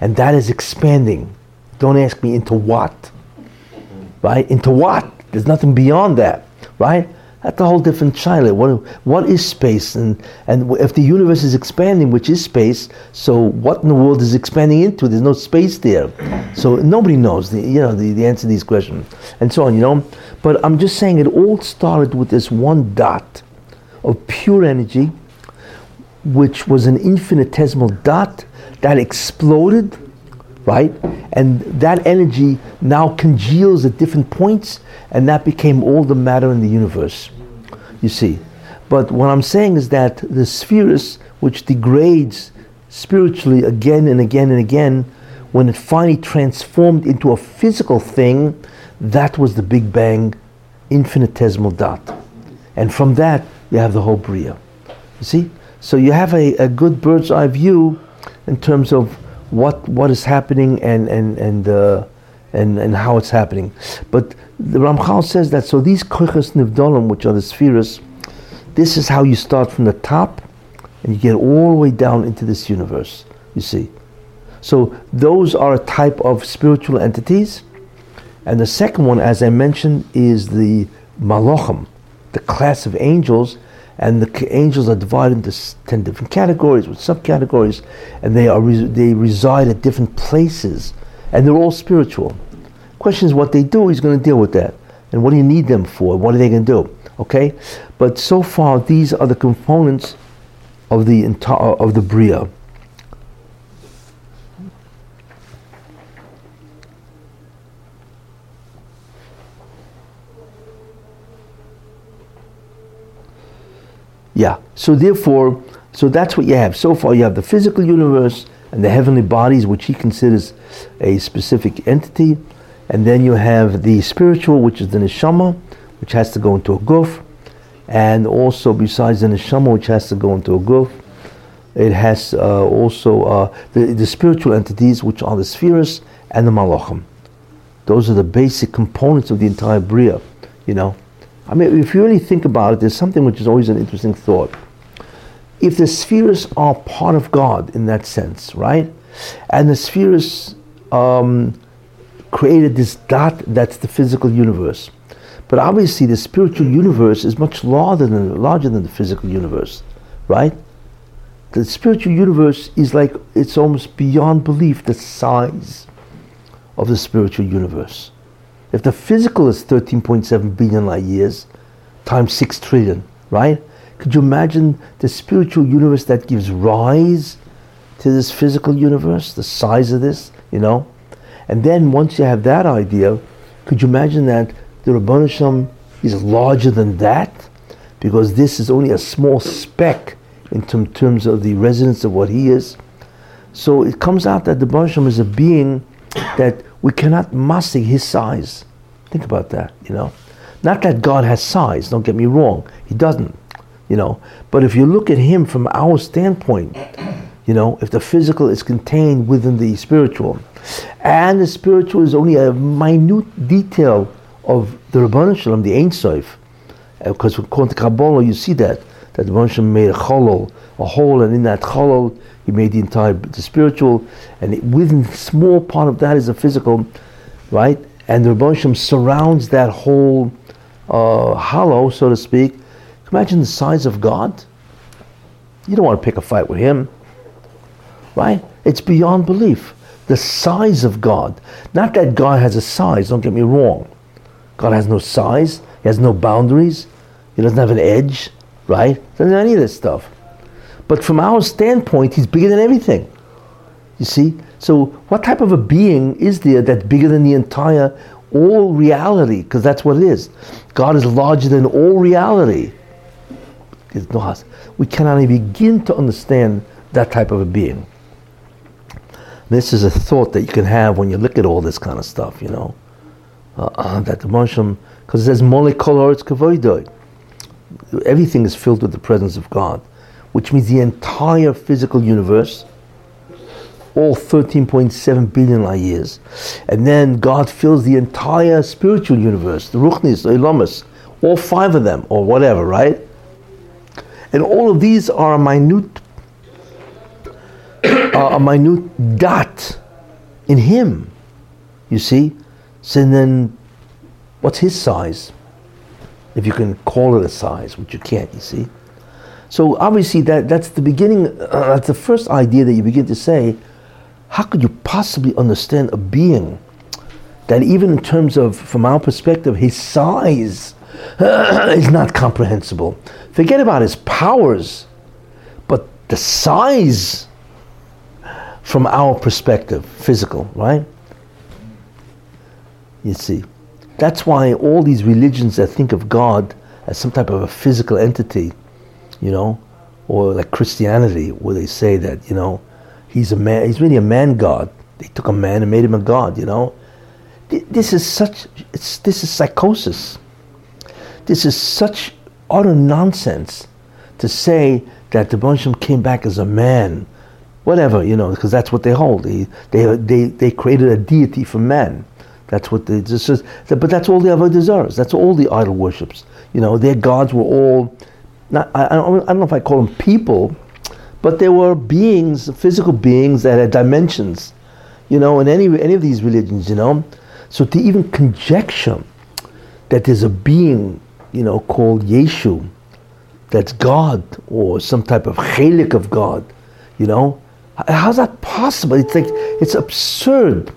and that is expanding don't ask me into what right? Into what? There's nothing beyond that, right? That's a whole different china. What, what is space? And, and if the universe is expanding, which is space, so what in the world is expanding into? There's no space there. So nobody knows the, you know, the, the answer to these questions and so on, you know. But I'm just saying it all started with this one dot of pure energy, which was an infinitesimal dot that exploded right? And that energy now congeals at different points, and that became all the matter in the universe. You see. But what I'm saying is that the spheres, which degrades spiritually again and again and again, when it finally transformed into a physical thing, that was the Big Bang infinitesimal dot. And from that, you have the whole Bria. You see? So you have a, a good bird's eye view in terms of what what is happening and and and uh, and and how it's happening. But the Ramchal says that so these koiches nivdolim, which are the spheres, this is how you start from the top, and you get all the way down into this universe. You see, so those are a type of spiritual entities, and the second one, as I mentioned, is the malachim, the class of angels, and the angels are divided into ten different categories with subcategories, and they are they reside at different places, and they're all spiritual. Question is what they do. He's going to deal with that, and what do you need them for? What are they going to do? Okay, but so far these are the components of the entire of the bria. Yeah. So therefore, so that's what you have. So far, you have the physical universe and the heavenly bodies, which he considers a specific entity, and then you have the spiritual, which is the neshama, which has to go into a guf, and also besides the neshama, which has to go into a guf, it has uh, also uh, the, the spiritual entities, which are the spheres and the malachim. Those are the basic components of the entire bria. You know. I mean, if you really think about it, there's something which is always an interesting thought. If the spheres are part of God in that sense, right? And the spheres um, created this dot that's the physical universe. But obviously, the spiritual universe is much larger than, larger than the physical universe, right? The spiritual universe is like, it's almost beyond belief the size of the spiritual universe. If the physical is 13.7 billion light years times 6 trillion, right? Could you imagine the spiritual universe that gives rise to this physical universe, the size of this, you know? And then once you have that idea, could you imagine that the Rabbanu Shem is larger than that? Because this is only a small speck in term- terms of the resonance of what he is. So it comes out that the Baruch Shem is a being that we cannot master his size. Think about that, you know. Not that God has size, don't get me wrong. He doesn't, you know. But if you look at him from our standpoint, you know, if the physical is contained within the spiritual, and the spiritual is only a minute detail of the Ribbono Shel Olam, the Ein Sof, uh, because according to Kabbalah, you see that that the Rebbeinu made a cholol, a hole, and in that cholol he made the entire the spiritual, and it, within a small part of that is the physical, right? And the Rebbeinu surrounds that whole uh, hollow, so to speak. Imagine the size of God. You don't want to pick a fight with him, right? It's beyond belief. The size of God. Not that God has a size, don't get me wrong. God has no size, He has no boundaries, He doesn't have an edge, right? Doesn't any of this stuff. But from our standpoint, He's bigger than everything. You see? So, what type of a being is there that's bigger than the entire, all reality? Because that's what it is. God is larger than all reality. We cannot even begin to understand that type of a being. This is a thought that you can have when you look at all this kind of stuff, you know. Uh, uh, that the Moshem, because it says molekol haaretz kavoidoi. Everything is filled with the presence of God, which means the entire physical universe, all 13.7 billion light years, and then God fills the entire spiritual universe, the Ruchnis, the Ilamas, all five of them, or whatever, right? And all of these are a minute, uh, a minute dot in Him. You see? So then, what's His size? If you can call it a size, which you can't, you see? So obviously, that, that's the beginning, uh, that's the first idea that you begin to say how could you possibly understand a being that, even in terms of, from our perspective, his size is not comprehensible? Forget about his powers, but the size from our perspective, physical, right? You see, that's why all these religions that think of God as some type of a physical entity, you know, or like Christianity, where they say that, you know, he's a man, he's really a man God. They took a man and made him a God, you know. This is such, it's, this is psychosis. This is such utter nonsense to say that the Bonsham came back as a man, whatever, you know, because that's what they hold. They, they, they, they created a deity for man. That's what they just says. But that's all the other deserves. That's all the idol worships. You know, their gods were all, not, I, I don't I don't know if I call them people, but they were beings, physical beings that had dimensions. You know, in any any of these religions, you know. So to even conjecture that there's a being, you know, called Yeshu, that's God or some type of chelik of God. You know, how's that possible? It's like it's absurd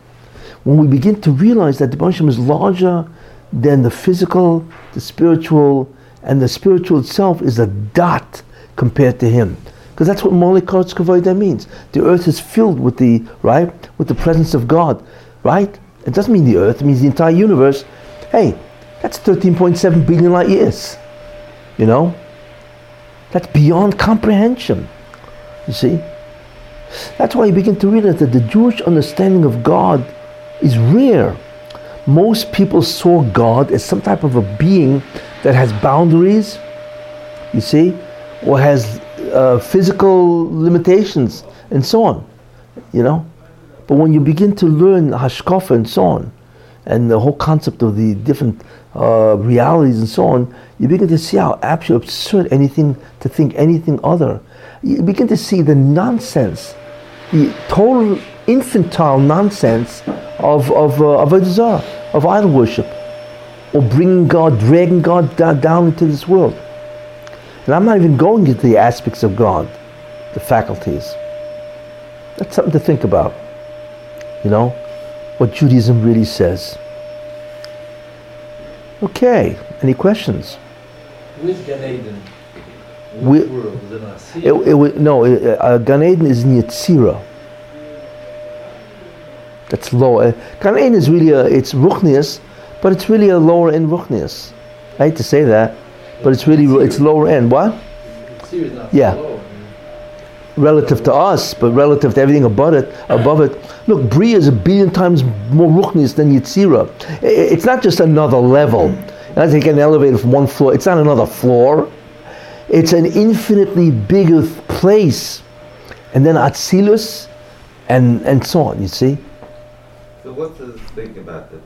when we begin to realize that the Baruch is larger than the physical, the spiritual, and the spiritual itself is a dot compared to Him. Because that's what Molikotz Kavoida means. The earth is filled with the right, with the presence of God, right? It doesn't mean the earth; it means the entire universe. Hey, that's 13.7 billion light years. You know, that's beyond comprehension. You see, that's why you begin to realize that the Jewish understanding of God is rare. Most people saw God as some type of a being that has boundaries, you see, or has uh, physical limitations and so on, you know. But when you begin to learn Hashkafa and so on, and the whole concept of the different uh, realities and so on, you begin to see how absolutely absurd anything to think anything other. You begin to see the nonsense, total infantile nonsense of of uh, of Avodah of idol worship, or bringing God, dragging God down, down into this world. And I'm not even going into the aspects of God, the faculties. That's something to think about. You know, what Judaism really says. Okay, any questions? With Gan Eden, We- world? It? It, it, no, uh, uh, Gan Eden is in Yetzirah. That's low. Uh, Gan Eden is really a, it's Ruchnius, but it's really a lower end Ruchnius. I hate to say that, but it's really it's lower end. What? Not Yeah. low. Relative to us, but relative to everything above it, above it. Look, Bria is a billion times more Ruchnius than Yetzirah. I- i- It's not just another level. I take an elevator from one floor. It's not another floor. It's an infinitely bigger th- place. And then Atzilus and, and so on, you see? So what's the thing about the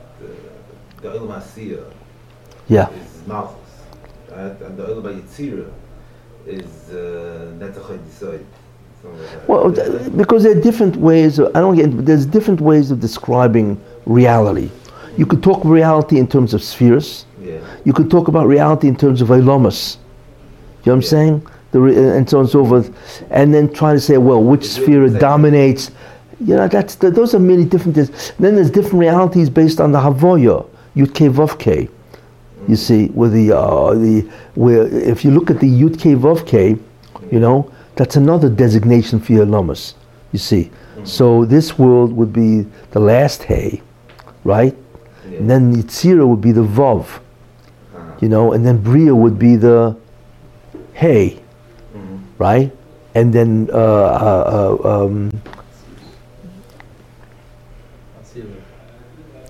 the Olam Asiyah Yeah. is Malchus, right? And the Olam Yitzira is uh, Netzach Yisoid. something like that. Well, because there are different ways, of, I don't get, there's different ways of describing reality. You could talk about reality in terms of spheres. yeah. You could talk about reality in terms of Ilamas. You know what I'm saying? The, re- and so on and so forth. And then try to say, well, which sphere dominates. You know, that's, the, those are many different things. Then there's different realities based on the Havoya, Yud K Vav K. You see, with the, uh, the, where if you look at the Yud K Vav K, you know, that's another designation for your Ilamas. You see. So this world would be the last Hay, right? yeah. And then Yitzira would be the Vav uh-huh. you know, and then Bria would be the hay, Mhm. right? And then uh, uh, uh, um,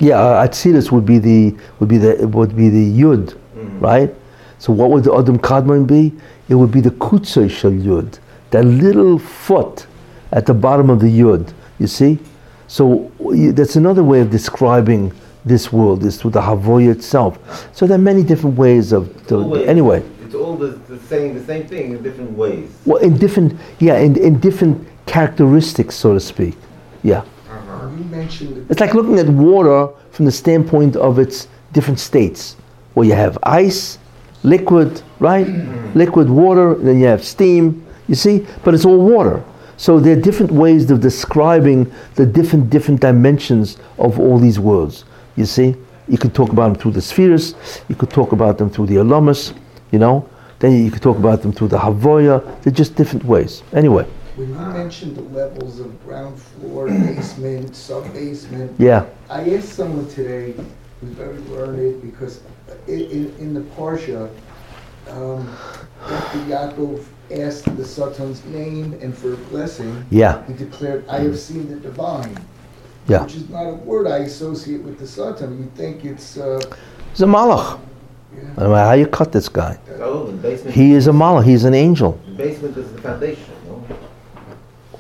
yeah, uh, Atzilus would be the would be the would be the Yud, Mhm. right? So what would the Adam Kadmon be? It would be the Kutzay Shel Yud, that little foot at the bottom of the Yud. You see, so that's another way of describing this world is through the Havoy itself. So there are many different ways of. It's all ways- anyway. It's all the, the same the same thing in different ways. Well, in different, yeah, in, in different characteristics, so to speak. Yeah. Uh-huh. You mentioned It's like looking at water from the standpoint of its different states, where you have ice, liquid, right? Liquid water, then you have steam, you see? But it's all water. So there are different ways of describing the different different dimensions of all these worlds. You see? You could talk about them through the spheres, you could talk about them through the alamas, you know? Then you could talk about them through the havoya. They're just different ways. Anyway, when you mentioned the levels of ground floor, basement, sub basement, yeah. I asked someone today who's very learned because in, in, in the Parsha, um, after Yaakov asked the Satan's name and for a blessing, Yeah, he declared, I have seen the divine. yeah. Which is not a word I associate with the Satan. You think it's, uh, He's a malach. Yeah, I don't how you cut this guy. He is a malach. He's an angel. The basement is the foundation. No?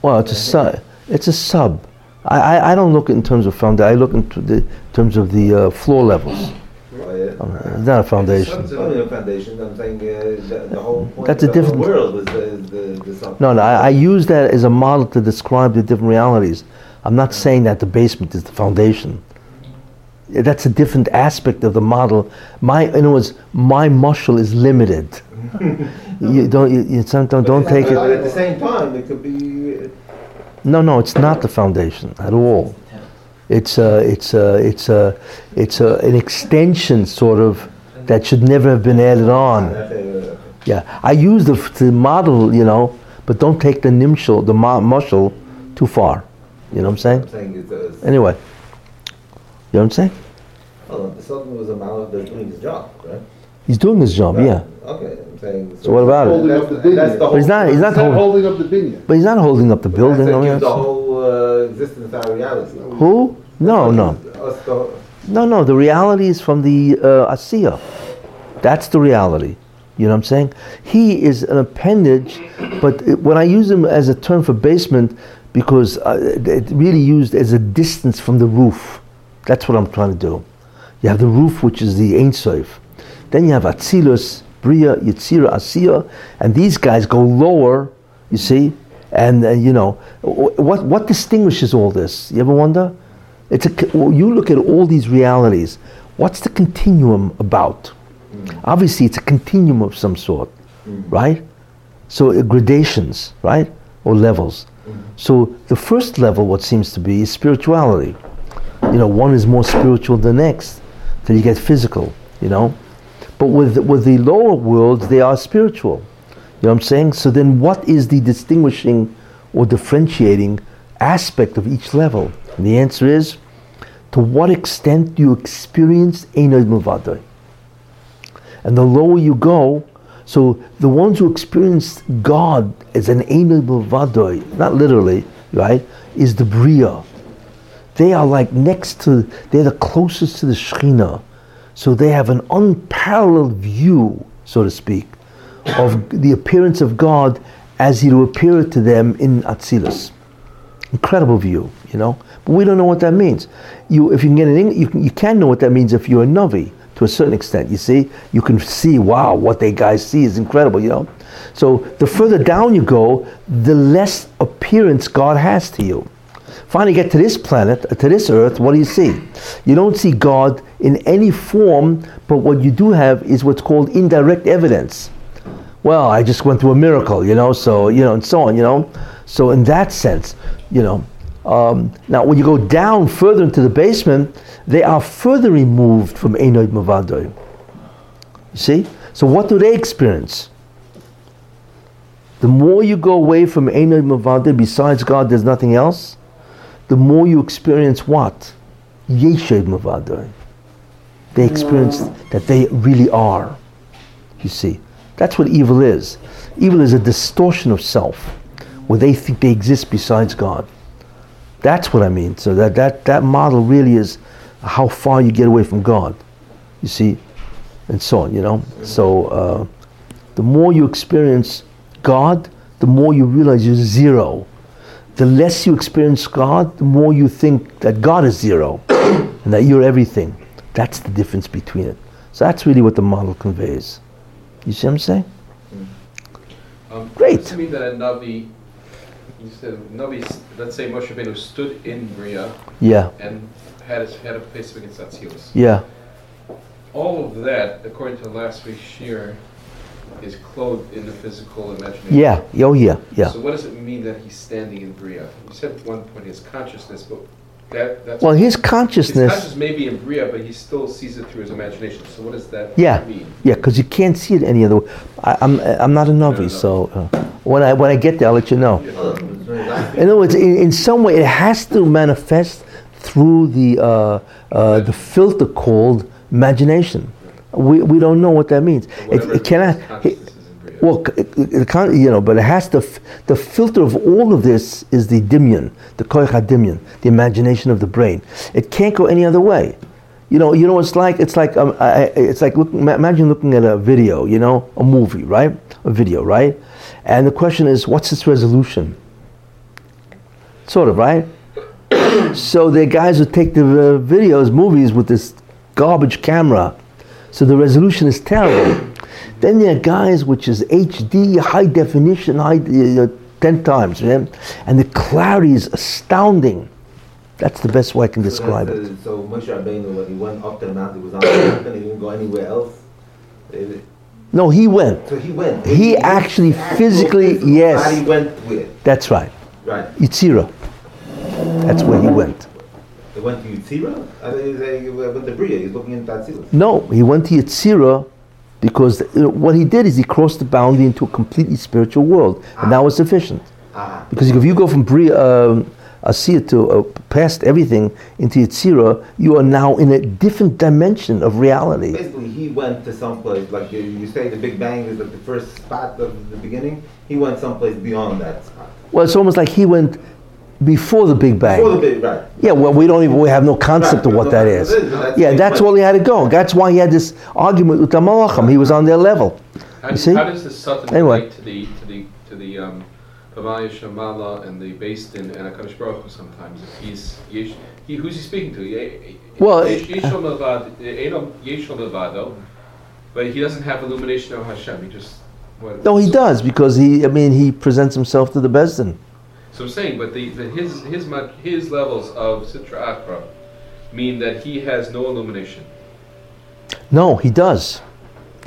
Well, it's a sub. It's a sub. I, I, I don't look in terms of foundation. I look in the terms of the uh, floor levels. Oh, yeah. Um, It's not a foundation. It's a foundation. I'm saying uh, the, the whole point That's a different- world is the, the, the. No, no. I, I use that as a model to describe the different realities. I'm not saying that the basement is the foundation. That's a different aspect of the model. My, in other words, my muscle is limited. you don't. You, you some- don't, don't take But it. at the same time, it could be. No, no, it's not the foundation at all. It's a, it's a, it's a, it's a, an extension sort of that should never have been added on. uh, Yeah, I use the, the model, you know, but don't take the nimshal, the ma- mushal, too far. You know what I'm saying? I'm saying it's a. Anyway, you know what I'm saying? Well, the Satan was a malach that's doing his job, right? He's doing his job, Right? yeah. Okay, I'm saying. So what about it? That's, up the that's binyan. the But whole. he's not. He's not He's holding. holding up the binyan. But he's not holding up the building. That's no, like the whole uh, existence out of reality. Who? No, no, no, no. The reality is from the uh, Asiya. That's the reality. You know what I'm saying? He is an appendage, but it, when I use him as a term for basement, because uh, it it really used as a distance from the roof. That's what I'm trying to do. You have the roof, which is the Ein Sof. Then you have Atzilus, Bria, Yitzira, Asiya, and these guys go lower. You see, and uh, you know what what distinguishes all this? You ever wonder? It's a you look at all these realities. What's the continuum about? Obviously, it's a continuum of some sort, right? So uh, gradations, right, or levels. So the first level, what seems to be, is spirituality. You know, one is more spiritual than the next. Then you get physical. You know, but with with the lower worlds, they are spiritual. You know what I'm saying? So then, what is the distinguishing or differentiating aspect of each level? And the answer is, to what extent do you experience Einod Milvadoi? And the lower you go, so the ones who experience God as an Einod not literally, right, is the Bria. They are like next to, they're the closest to the Shekhinah. So they have an unparalleled view, so to speak, of the appearance of God as He will appear to them in Atzilus. Incredible view, you know. But we don't know what that means. You, if you can get an, you can, you can know what that means if you're a Navi to a certain extent. You see, you can see, wow, what they guys see is incredible, you know. So the further down you go, the less appearance God has to you. Finally, get to this planet, uh, to this earth, what do you see? You don't see God in any form, but what you do have is what's called indirect evidence. Well, I just went through a miracle, you know, so, you know, and so on, you know. So, in that sense, you know. Um, now, when you go down further into the basement, they are further removed from Enoid Mavadoy. You see? So, what do they experience? The more you go away from Enoid Mavadoy, besides God, there's nothing else the more you experience what? Yeshed Mavadoy. They experience that they really are. You see, that's what evil is. Evil is a distortion of self, where they think they exist besides God. That's what I mean. So that, that, that model really is how far you get away from God. You see, and so on, you know. So uh, the more you experience God, the more you realize you're zero the less you experience God, the more you think that God is zero and that you're everything. That's the difference between it. So that's really what the model conveys. You see what I'm saying? Um, Great. Does it mean that a Navi, you said Navi, let's say Moshe Rabbeinu stood in Bria Yeah, and had his, had a place against Atzilus. yeah. All of that, according to last week's shiur, is clothed in the physical imagination. Yeah, oh yeah, yeah. So what does it mean that he's standing in Bria? You said at one point his consciousness, but that that's Well, his his consciousness, consciousness may be in Bria, but he still sees it through his imagination. So what does that Yeah. mean? yeah, because you can't see it any other way. I, I'm, I'm not a novice, no. so uh, when, I, when I get there, I'll let you know. It's very nice. In other words, in, in some way, it has to manifest through the, uh, uh, the filter called imagination. We, we don't know what that means. It, it cannot. his consciousness is in Bria. Well, it, it can't, you know, but it has to. F- the filter of all of this is the dimyon, the koich dimyon, the imagination of the brain. It can't go any other way. You know, you know, it's like it's like um, I, I- it's like look, imagine looking at a video, you know, a movie, right? A video, right? And the question is, what's its resolution? Sort of, right? so the guys who take the uh, videos, movies with this garbage camera, so the resolution is terrible. Then there are guys which is HD, high definition, high, uh, 10 times, yeah? and the clarity is astounding. That's the best way I can describe so it. that's, uh, So Moshe Rabbeinu, when he went up to the mountain, he was on the mountain, he didn't go anywhere else. No, he went. So he went. He actually actual physically- physical yes. Went with. That's right. Right. Yitzira. That's where he went. They went to Yitzira? I thought he he went to Bria. He's looking into Atzilus. No, he went to Yitzira because you know, what he did is he crossed the boundary into a completely spiritual world, and that was sufficient. Ah. Because if you go from Bria, um, Asiya to uh, past everything into Yitzira, you are now in a different dimension of reality. Basically, he went to someplace, like you, you say the Big Bang is like the first spot of the beginning. He went someplace beyond that spot. Well, it's almost like he went before the Big Bang. Before the Big Bang. Yeah, well, we don't even we have no concept Right, of what no that concept is. of it, but that's Yeah, that's point. all he had to go. That's why he had this argument with the Malachim. He was on their level. How, You does- see? how does the Satan Anyway. to the to the to the um, Pamaya Shamala and the Beis Din and Hakadosh Baruch Hu sometimes? If he's yesh, he who's he speaking to? Ye- Well, yesh- Yeshol Levad- Edom Levado, but he doesn't have illumination of Hashem. He just what, No, he does because he. I mean, he presents himself to the Besdin. So I'm saying, but the, the his his his levels of Sitra Achra mean that he has no illumination. No, he does.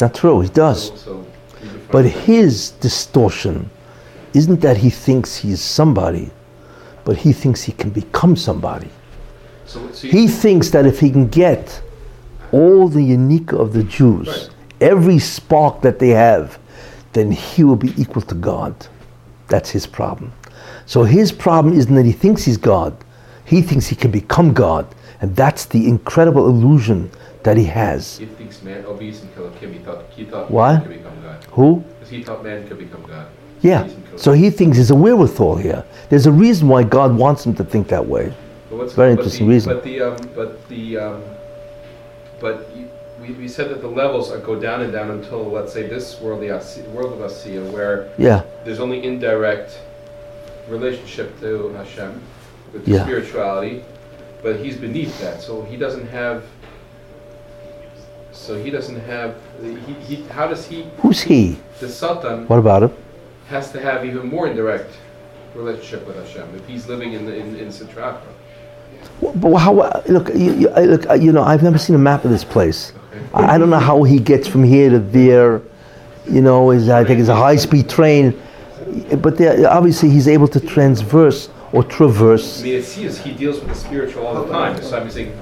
Not true. He does. So, so he But that. his distortion isn't that he thinks he's somebody, but he thinks he can become somebody. so, so He thinks that if he can get all the unique of the Jews, Right. every spark that they have, then he will be equal to God. That's his problem. So his problem isn't that he thinks he's God, he thinks he can become God. And that's the incredible illusion that he has. He thinks man, obese and kill. He thought he thought Why? man could become God. Who? Because he thought man could become God. Yeah. Obese and kill So he thinks there's a wherewithal here. There's a reason why God wants him to think that way. But what's Very but interesting the, reason. But the um, but the um, but you, we, we said that the levels are, go down and down until let's say this world the world of Asiya where Yeah. there's only indirect relationship to Hashem with the Yeah. spirituality, but he's beneath that, so he doesn't have. So he doesn't have. He, he, how does he? Who's he? The Satan What about him? has to have even more indirect relationship with Hashem if he's living in in, in Sitra. But how? Look, you, you, look, you know, I've never seen a map of this place. Okay. I, I don't know how he gets from here to there. You know, is I think it's a high-speed train, but obviously he's able to transverse or traverse. I mean, it seems he deals with the spiritual all the time. So I'm saying,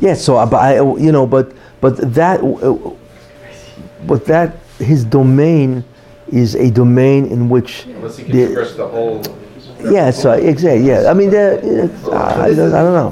Yeah, so I, but I, you know, but but that, uh, but that his domain is a domain in which. unless he can the- traverse the whole Yeah, so exactly. Yeah, I mean, I, I don't I don't know.